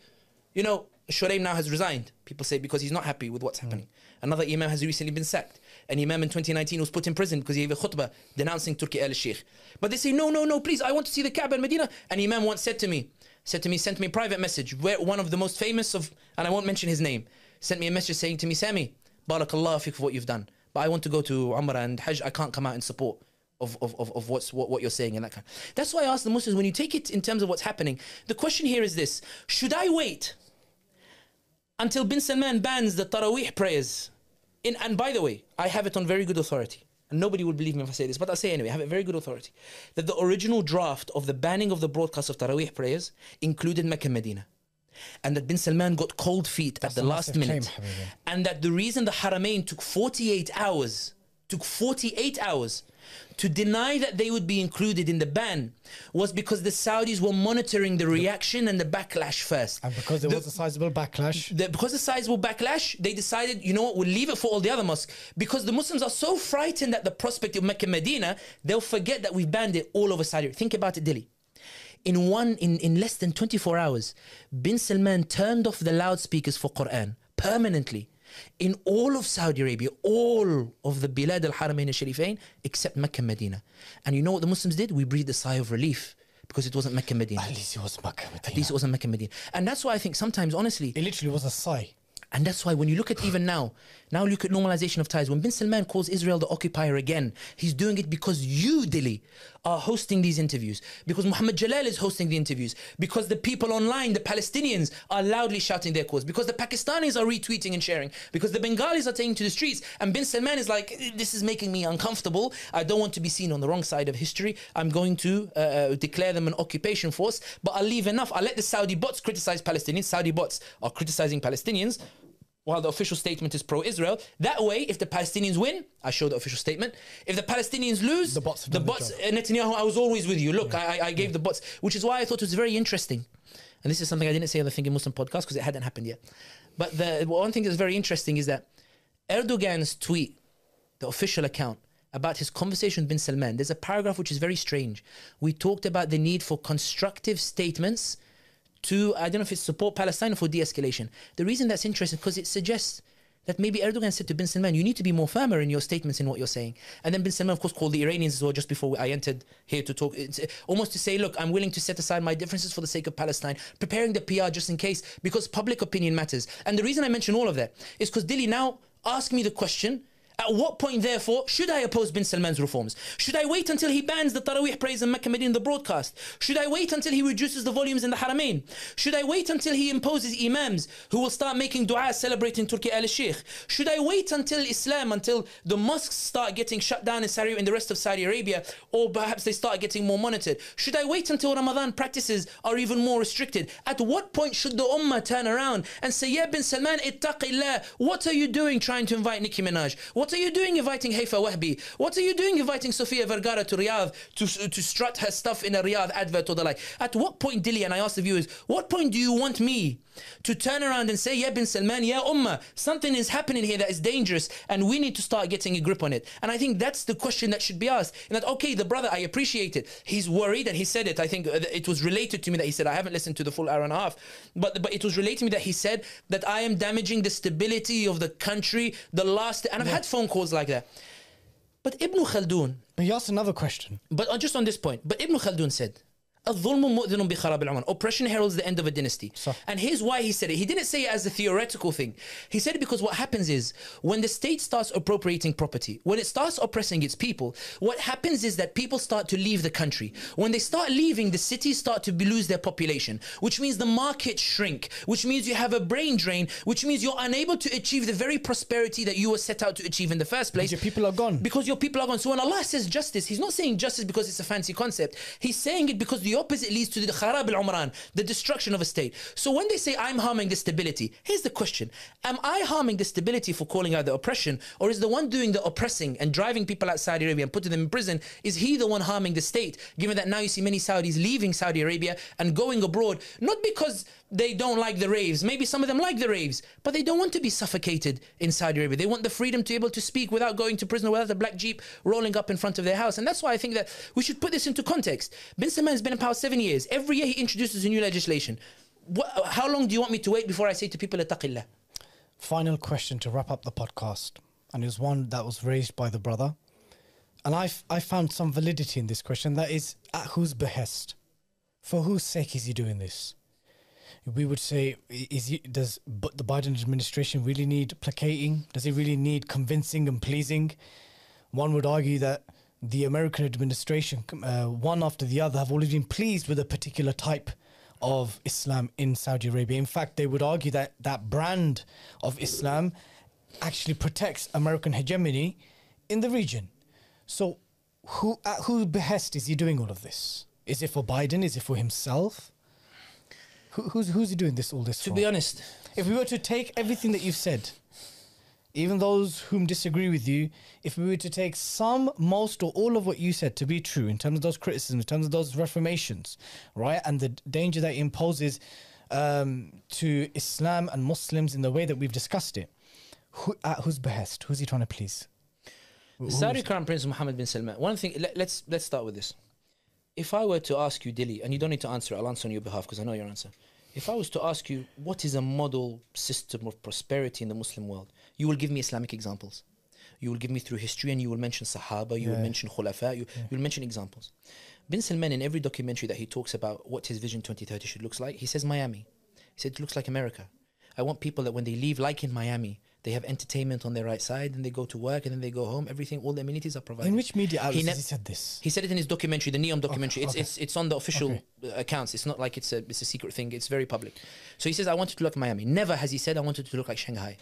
You know, Shuraim now has resigned. People say because he's not happy with what's happening. Hmm. Another Imam has recently been sacked. An Imam in 2019 was put in prison because he gave a khutbah denouncing Turki al Sheikh. But they say, no, no, no, please, I want to see the Kaaba in Medina. And Imam once said to me, said to me, sent me a private message where one of the most famous of, and I won't mention his name, sent me a message saying to me, Sami, barakallah for what you've done. But I want to go to Umrah and Hajj. I can't come out in support of, of, of, of what's, what, what you're saying and that kind. That's why I ask the Muslims when you take it in terms of what's happening. The question here is this: Should I wait until Bin Salman bans the Taraweeh prayers? In, and by the way, I have it on very good authority. And nobody will believe me if I say this, but I'll say anyway. I have it very good authority that the original draft of the banning of the broadcast of Taraweeh prayers included Mecca and Medina and that bin Salman got cold feet That's at the last minute, claim, and that the reason the Haramain took 48 hours, took 48 hours to deny that they would be included in the ban was because the Saudis were monitoring the reaction and the backlash first. and because there The- was a sizable backlash, the, because the sizable backlash, they decided, you know what, we'll leave it for all the other mosques. Because the Muslims are so frightened at the prospect of Mecca and Medina, they'll forget that we've banned it all over Saudi. Think about it, Dilly. In one, in, in less than 24 hours, Bin Salman turned off the loudspeakers for Quran permanently. In all of Saudi Arabia, all of the Bilad al Haramain al Sharifain, except Mecca and Medina. And you know what the Muslims did? We breathed a sigh of relief because it wasn't Mecca and Medina. at least it was Makkah. At least it wasn't Mecca and Medina. And that's why I think sometimes, honestly, It literally was a sigh. and that's why when you look at even now, now look at normalization of ties. When Bin Salman calls Israel the occupier again, he's doing it because you, Dilly, are hosting these interviews. Because Muhammad Jalal is hosting the interviews. Because the people online, the Palestinians, are loudly shouting their cause. Because the Pakistanis are retweeting and sharing. Because the Bengalis are taking to the streets. And Bin Salman is like, this is making me uncomfortable. I don't want to be seen on the wrong side of history. I'm going to uh, uh, declare them an occupation force. But I'll leave enough. I'll let the Saudi bots criticize Palestinians. Saudi bots are criticizing Palestinians while the official statement is pro-Israel. That way, if the Palestinians win, I show the official statement. If the Palestinians lose, The bots the done the bots, uh, Netanyahu, I was always with you. Look, I, I I gave the bots, which is why I thought it was very interesting. And this is something I didn't say on the Thinking Muslim podcast because it hadn't happened yet. But the one thing that's very interesting is that Erdogan's tweet, the official account, about his conversation with Bin Salman, there's a paragraph which is very strange. We talked about the need for constructive statements to, I don't know if it's support Palestine or for de escalation. The reason that's interesting because it suggests that maybe Erdogan said to Bin Salman, you need to be more firmer in your statements in what you're saying. And then Bin Salman, of course, called the Iranians as well just before I entered here to talk. It's uh, almost to say, look, I'm willing to set aside my differences for the sake of Palestine, preparing the PR just in case, because public opinion matters. And the reason I mention all of that is because Dilly now ask me the question At what point, therefore, should I oppose bin Salman's reforms? Should I wait until he bans the Taraweeh praise in Mecca Medina, in the broadcast? Should I wait until he reduces the volumes in the Haramain? Should I wait until he imposes imams who will start making dua celebrating Turki al Sheikh? Should I wait until Islam, until the mosques start getting shut down in Saudi in the rest of Saudi Arabia, or perhaps they start getting more monitored? Should I wait until Ramadan practices are even more restricted? At what point should the Ummah turn around and say, Ya bin Salman, ittaqillah, what are you doing trying to invite Nicki Minaj? What are you doing inviting Haifa Wehbe? What are you doing inviting Sofia Vergara to Riyadh to, to strut her stuff in a Riyadh advert or the like? At what point, Dilly, and I ask the viewers, what point do you want me to turn around and say, Yeah, bin Salman, yeah, Ummah, something is happening here that is dangerous and we need to start getting a grip on it? And I think that's the question that should be asked. And that, okay, the brother, I appreciate it. He's worried and he said it. I think uh, it was related to me that he said, I haven't listened to the full hour and a half, but, but it was related to me that he said that I am damaging the stability of the country, the last, and I've had phone calls like that. But Ibn Khaldun, But you asked another question. but uh, just on this point, but Ibn Khaldun said, الظلم مؤذن بخراب العمر. Oppression heralds the end of a dynasty. صح. And here's why he said it. He didn't say it as a theoretical thing. He said it because what happens is when the state starts appropriating property, when it starts oppressing its people, what happens is that people start to leave the country. When they start leaving, the cities start to be- lose their population, which means the markets shrink, which means you have a brain drain, which means you're unable to achieve the very prosperity that you were set out to achieve in the first place. Your people are gone. Because your people are gone. So when Allah says justice, He's not saying justice because it's a fancy concept. He's saying it because the opposite leads to the kharab al umran, the destruction of a state. So when they say I'm harming the stability, here's the question: Am I harming the stability for calling out the oppression, or is the one doing the oppressing and driving people out Saudi Arabia and putting them in prison? Is he the one harming the state? Given that now you see many Saudis leaving Saudi Arabia and going abroad, not because they don't like the raves. Maybe some of them like the raves, but they don't want to be suffocated in Saudi Arabia. They want the freedom to be able to speak without going to prison or without a black jeep rolling up in front of their house. And that's why I think that we should put this into context. Bin Salman has been in power seven years. Every year he introduces a new legislation. What, how long do you want me to wait before I say to people, "Ittaqillah"? Final question to wrap up the podcast, and it was one that was raised by the brother, and I I found some validity in this question. That is, at whose behest, for whose sake is he doing this? We would say, is he, does the Biden administration really need placating? Does it really need convincing and pleasing? One would argue that the American administration, uh, one after the other, have always been pleased with a particular type of Islam in Saudi Arabia. In fact, they would argue that that brand of Islam actually protects American hegemony in the region. So, who at whose behest is he doing all of this? Is it for Biden? Is it for himself? Who, who's who's he doing this all this To for? be honest, if we were to take everything that you've said, even those whom disagree with you, if we were to take some, most, or all of what you said to be true in terms of those criticisms, in terms of those reformations, right, and the danger that it imposes um, to Islam and Muslims in the way that we've discussed it, who, at whose behest? Who's he trying to please? The Saudi Crown Prince Mohammed bin Salman. One thing, let, let's let's start with this. If I were to ask you, Dilly, and you don't need to answer, I'll answer on your behalf because I know your answer. If I was to ask you what is a model system of prosperity in the Muslim world, you will give me Islamic examples. You will give me through history, and you will mention Sahaba, you will mention Khulafa, you, you will mention examples. Bin Salman, in every documentary that he talks about what his vision 2030 should looks like, he says Miami. He said it looks like America. I want people that when they leave, like in Miami, they have entertainment on their right side, and they go to work, and then they go home. Everything, all the amenities are provided. in which media outlets ne- he said this? He said it in his documentary, the NEOM documentary. it's, okay. it's it's on the official Okay. accounts. It's not like it's a it's a secret thing. It's very public. So he says, I wanted to look like Miami. Never has he said I wanted to look like Shanghai.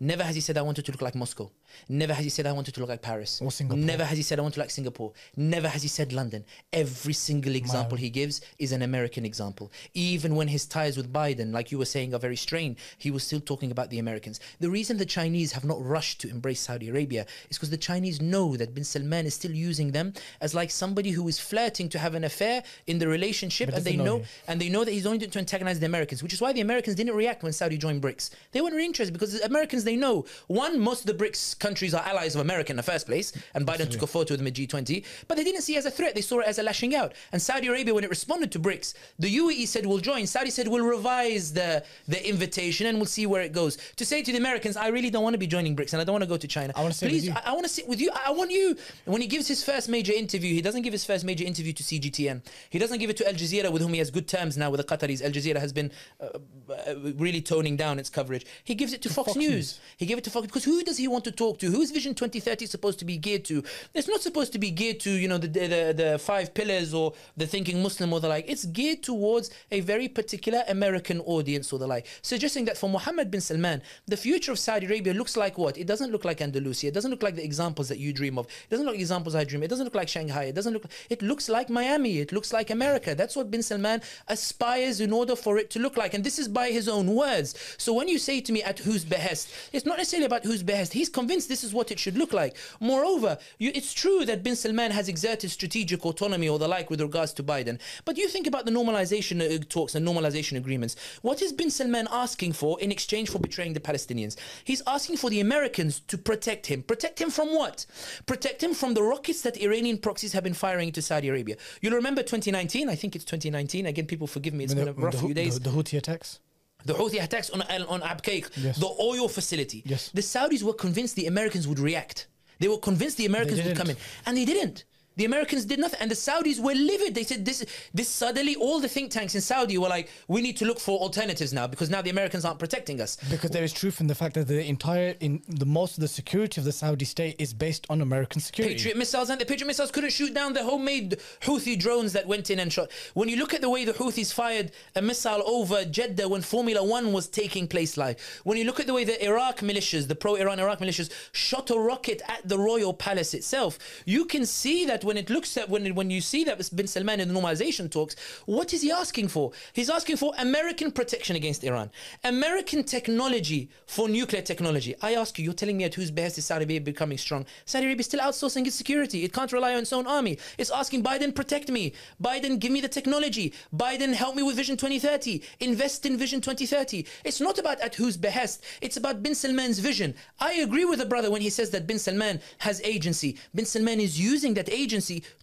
Never has he said I wanted to look like Moscow. Never has he said I wanted to look like Paris. Or Singapore. Never has he said I want to look like Singapore. Never has he said London. Every single example he gives is an American example. Even when his ties with Biden, like you were saying, are very strained, he was still talking about the Americans. The reason the Chinese have not rushed to embrace Saudi Arabia is because the Chinese know that bin Salman is still using them as like somebody who is flirting to have an affair in the relationship, But and they know know and they know that he's only doing to antagonize the Americans, which is why the Americans didn't react when Saudi joined BRICS. They weren't really interested because the Americans they know one, most of the BRICS countries are allies of America in the first place, and Biden took a photo with them at G20, but they didn't see it as a threat. They saw it as a lashing out. And Saudi Arabia, when it responded to BRICS, the UAE said we'll join. Saudi said we'll revise the the invitation and we'll see where it goes. To say to the Americans, I really don't want to be joining BRICS and I don't want to go to China. I wanna sit with Please, you." I, I want to sit with you. I, I want you. When he gives his first major interview, he doesn't give his first major interview to CGTN. He doesn't give it to Al Jazeera, with whom he has good terms now with the Qataris. Al Jazeera has been uh, uh, really toning down its coverage. He gives it to Fox, Fox News. News. He gave it to Fox because who does he want to talk to? Who is Vision 2030 supposed to be geared to? It's not supposed to be geared to you know the the, the, the five pillars or the thinking Muslim or the like. It's geared towards a very particular American audience or the like. Suggesting that for Mohammed bin Salman, the future of Saudi Arabia looks like what? It doesn't look like Andalusia. It doesn't look like the examples that you dream of. It doesn't look like examples I dream. It doesn't look like Shanghai. It doesn't look. It looks like Miami. It looks like America. That's what bin Salman aspires in order for it to look like. And this is by his own words. So when you say to me at whose behest, it's not necessarily about whose behest. He's convinced this is what it should look like. Moreover, you, it's true that bin Salman has exerted strategic autonomy or the like with regards to Biden. But you think about the normalization uh, talks and normalization agreements. What is bin Salman asking for in exchange for betraying the Palestinians? He's asking for the Americans to protect him. Protect him from what? Protect him from the rockets that Iranian proxies have been firing into Saudi Arabia. You'll remember 2019. I think it's 2019. Again, people forgive me. It's When been a rough the, few days the, the Houthi attacks. the Houthi attacks on on Abqaiq, Yes. the oil facility. Yes. The Saudis were convinced the Americans would react. They were convinced the Americans would come in, and they didn't. The Americans did nothing, and the Saudis were livid. They said this, this suddenly all the think tanks in Saudi were like, we need to look for alternatives now because now the Americans aren't protecting us. Because there is truth in the fact that the entire, in the most of the security of the Saudi state is based on American security. Patriot missiles and the Patriot missiles couldn't shoot down the homemade Houthi drones that went in and shot. When you look at the way the Houthis fired a missile over Jeddah when Formula One was taking place live, when you look at the way the Iraq militias, the pro-Iran Iraq militias, shot a rocket at the royal palace itself, you can see that when it looks at when when you see that bin Salman in the normalization talks, what is he asking for? He's asking for American protection against Iran, American technology for nuclear technology. I ask you, you're telling me at whose behest is Saudi Arabia becoming strong? Saudi Arabia is still outsourcing its security. It can't rely on its own army. It's asking Biden, protect me. Biden, give me the technology. Biden, help me with Vision 2030. Invest in Vision 2030. It's not about at whose behest. It's about bin Salman's vision. I agree with the brother when he says that bin Salman has agency. Bin Salman is using that agency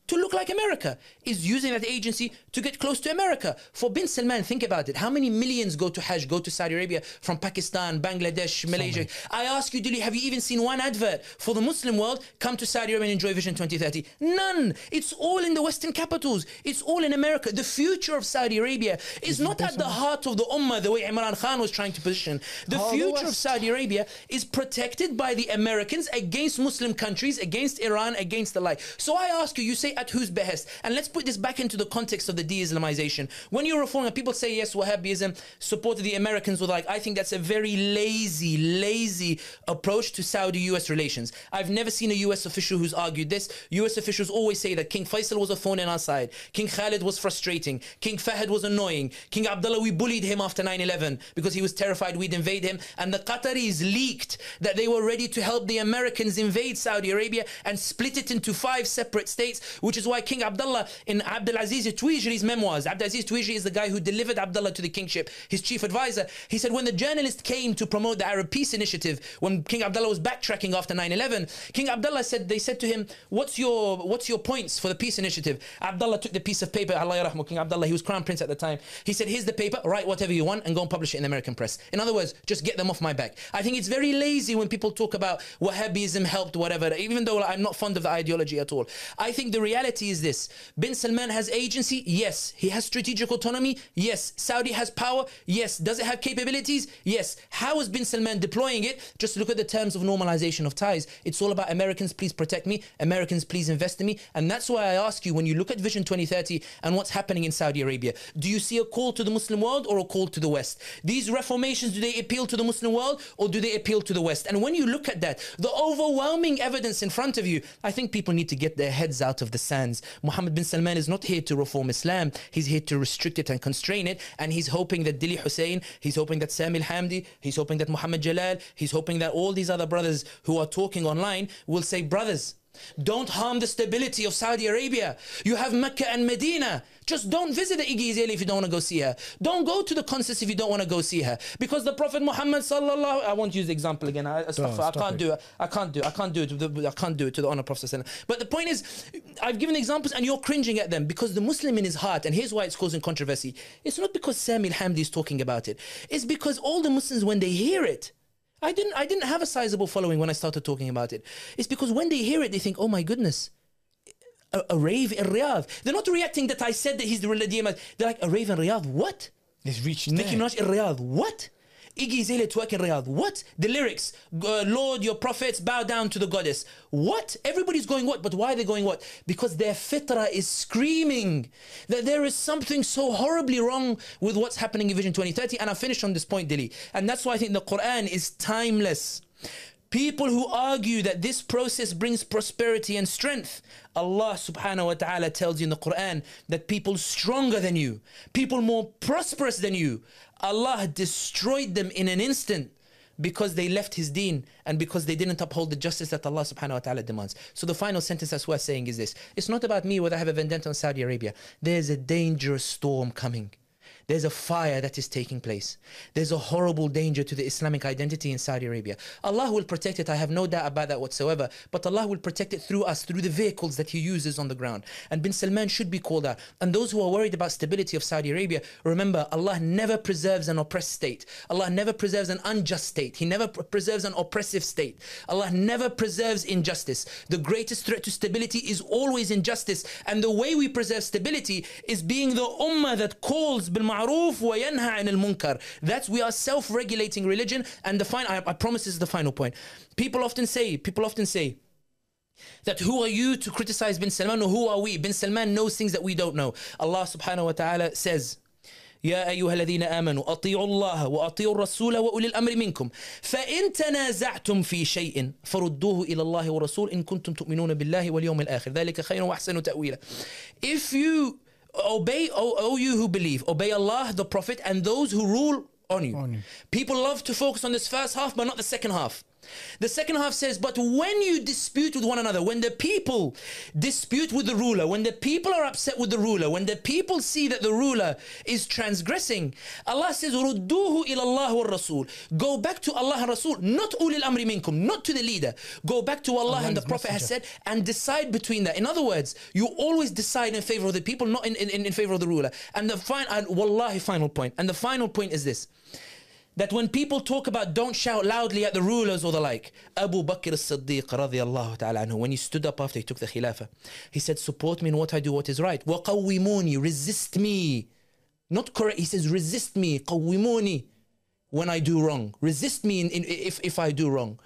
to look like America, is using that agency to get close to America. For bin Salman, think about it. How many millions go to Hajj, go to Saudi Arabia from Pakistan, Bangladesh, Malaysia? I ask you, Dilly, have you even seen one advert for the Muslim world come to Saudi Arabia and enjoy Vision 2030? None. It's all in the Western capitals. It's all in America. The future of Saudi Arabia is not at the heart of the Ummah the way Imran Khan was trying to position. The Oh, the future of Saudi Arabia is protected by the Americans against Muslim countries, against Iran, against the like. So I ask you, you say at whose behest? And let's put this back into the context of the de-Islamization. When you're reforming, people say yes, Wahhabism supported the Americans with like, I think that's a very lazy, lazy approach to Saudi-US relations. I've never seen a US official who's argued this. US officials always say that King Faisal was a thorn in our side. King Khalid was frustrating. King Fahd was annoying. King Abdullah, we bullied him after 9-11 because he was terrified we'd invade him. And the Qataris leaked that they were ready to help the Americans invade Saudi Arabia and split it into five separate states, which is why King Abdullah in Abdulaziz Tuwaijri's memoirs, Abdulaziz Tuwaijri is the guy who delivered Abdullah to the kingship, his chief advisor. He said when the journalist came to promote the Arab Peace Initiative, when King Abdullah was backtracking after 9-11, King Abdullah said, they said to him, what's your, what's your points for the peace initiative? Abdullah took the piece of paper, Allah yarahmu, King Abdullah, he was crown prince at the time. He said, here's the paper, write whatever you want and go and publish it in the American press. In other words, just get them off my back. I think it's very lazy when people talk about Wahhabism helped, whatever, even though I'm not fond of the ideology at all. I think the reality is this Bin Salman has agency, yes. He has strategic autonomy, yes. Saudi has power, yes. Does it have capabilities? Yes. How is Bin Salman deploying it? Just look at the terms of normalization of ties. It's all about Americans, please protect me. Americans, please invest in me. And that's why I ask you when you look at Vision 2030 and what's happening in Saudi Arabia, do you see a call to the Muslim world or a call to the West? These reformations, do they appeal to the Muslim world or do they appeal to the West? And when you look at that, the overwhelming evidence in front of you, I think people need to get their heads out of the sands. Mohammed bin Salman is not here to reform Islam. He's here to restrict it and constrain it. And he's hoping that Dilly Hussain, he's hoping that Sami al-Hamdi, he's hoping that Muhammad Jalal, he's hoping that all these other brothers who are talking online will say, brothers, don't harm the stability of Saudi Arabia. You have Mecca and Medina. Just don't visit the Azalea if you don't want to go see her. Don't go to the concerts if you don't want to go see her. Because the Prophet Muhammad sallallahu I won't use the example again. I, I, I can't it. do it. I can't do it. I can't do it. to the- I can't do it to the honor of Prophet sallallahu alaihi wasallam. But the point is, I've given examples and you're cringing at them because the Muslim in his heart, and here's why it's causing controversy. It's not because Sami al-Hamdi is talking about it. It's because all the Muslims, when they hear it, I didn't I didn't have a sizable following when I started talking about it. It's because when they hear it, they think, oh my goodness, a, a rave in Riyadh. They're not reacting that I said that he's the religious. They're like, a rave in Riyadh? What? It's reaching Nicki. Minaj in Riyadh? What? Iggy Azalea twerk in Riyadh? What? The lyrics, uh, Lord, your prophets bow down to the goddess. What? Everybody's going what? But why are they going what? Because their fitra is screaming that there is something so horribly wrong with what's happening in Vision 2030. And I finished on this point, Dilly. And that's why I think the Quran is timeless. People who argue that this process brings prosperity and strength, Allah subhanahu wa ta'ala tells you in the Quran that people stronger than you, people more prosperous than you, Allah destroyed them in an instant because they left his deen and because they didn't uphold the justice that Allah subhanahu wa ta'ala demands. So the final sentence that's worth saying is this. It's not about me whether I have a vendetta on Saudi Arabia. There's a dangerous storm coming. There's a fire that is taking place. There's a horrible danger to the Islamic identity in Saudi Arabia. Allah will protect it. I have no doubt about that whatsoever. But Allah will protect it through us, through the vehicles that He uses on the ground. And bin Salman should be called out. And those who are worried about stability of Saudi Arabia, remember, Allah never preserves an oppressed state. Allah never preserves an unjust state. He never pr- preserves an oppressive state. Allah never preserves injustice. The greatest threat to stability is always injustice. And the way we preserve stability is being the ummah that calls bil wa yanha anil munkar. That's we are self-regulating religion. And the final, I, I promise this is the final point. People often say, people often say, that who are you to criticize bin Salman or who are we? Bin Salman knows things that we don't know. Allah subhanahu wa ta'ala says, يا أيها الذين آمنوا أطيعوا الله وأطيعوا الرسول وأولي الأمر منكم فإن تنازعتم في شيء فردوه إلى الله والرسول إن كنتم تؤمنون بالله واليوم الآخر ذلك خير وأحسن تأويلا If you obey, O, o you who believe, obey Allah, the Prophet, and those who rule on you. On you. People love to focus on this first half, but not the second half. The second half says, But when you dispute with one another, when the people dispute with the ruler, when the people are upset with the ruler, when the people see that the ruler is transgressing, Allah says, Rudduhu ilallah Rasul. Go back to Allah and Rasul, not ulil amri minkum, not to the leader. Go back to Allah, Allah and the Prophet messenger. has said, and decide between that. In other words, you always decide in favor of the people, not in, in, in favor of the ruler. And the final, wallahi, final point. And the final point is this that when people talk about don't shout loudly at the rulers or the like, Abu Bakr as-Siddiq radiallahu ta'ala anhu, when he stood up after he took the Khilafah, he said, support me in what I do, what is right. وَقَوِّمُونِ Resist me. Not correct, he says, resist me. قَوِّمُونِ When I do wrong. Resist me in, in, if, if I do wrong.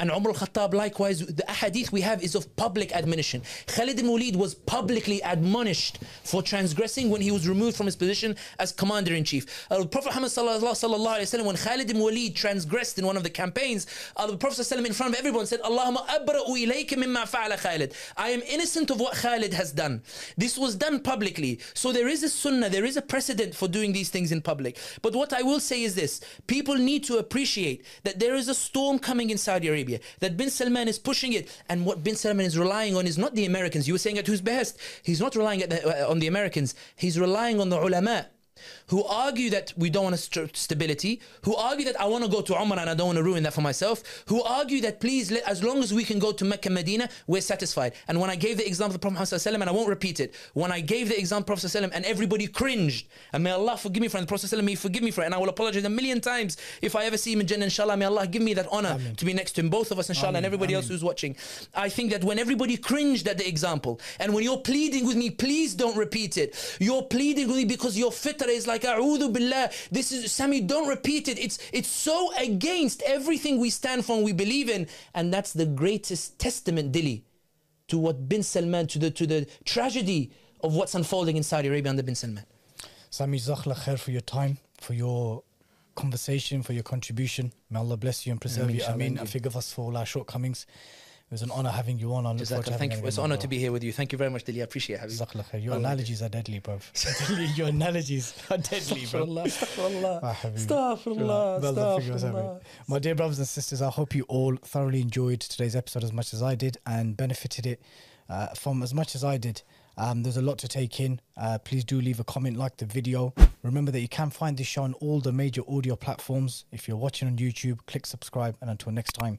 And Umar al-Khattab likewise, the ahadith we have is of public admonition. Khalid ibn Walid was publicly admonished for transgressing when he was removed from his position as commander-in-chief. Uh, Prophet Muhammad sallallahu alayhi wa when Khalid ibn Walid transgressed in one of the campaigns, uh, the Prophet sallallahu in front of everyone said, Allahumma abra'u ilayka mimma fa'ala Khalid. I am innocent of what Khalid has done. This was done publicly. So there is a sunnah, there is a precedent for doing these things in public. But what I will say is this, people need to appreciate that there is a storm coming in Saudi Arabia, that bin Salman is pushing it, and what bin Salman is relying on is not the Americans. You were saying at whose behest? He's not relying the, uh, on the Americans. He's relying on the ulama who argue that we don't want st- stability, who argue that I want to go to Umrah and I don't want to ruin that for myself, who argue that please, let, as long as we can go to Mecca, Medina, we're satisfied. And when I gave the example of the Prophet Muhammad Sallallahu Alaihi Wasallam, and I won't repeat it, when I gave the example of the Prophet Wasallam, and everybody cringed, and may Allah forgive me for it, and the Prophet Wasallam may forgive me for it, and I will apologize a million times if I ever see him in Jannah, inshallah, may Allah give me that honor Ameen. to be next to him, both of us, inshallah, and Ameen, everybody else who's watching. I think that when everybody cringed at the example, and when you're pleading with me, please don't repeat it. You're pleading with me because your fitrah is like, A'udhu billah. This is, Sami, don't repeat it. It's, it's so against everything we stand for and we believe in. And that's the greatest testament, Dilly, to what bin Salman, to the, to the tragedy of what's unfolding in Saudi Arabia under bin Salman. Sami Jazakallah khair for your time, for your conversation, for your contribution. May Allah bless you and preserve Ameen, you. Ameen. indeed. And forgive us for all our shortcomings. It was an honor having you on. I look forward to Thank you. It's an honor to be here with you. Thank you very much, Dilly. I appreciate having you. Your analogies are deadly, bro. *laughs* your analogies are deadly, bro. Astaghfirullah. Habibi. Astaghfirullah. Well done, forgive us, Astaghfirullah. My dear brothers and sisters, I hope you all thoroughly enjoyed today's episode as much as I did and benefited it uh, from as much as I did. Um, there's a lot to take in. Uh, please do leave a comment, like the video. Remember that you can find this show on all the major audio platforms. If you're watching on YouTube, click subscribe. And until next time,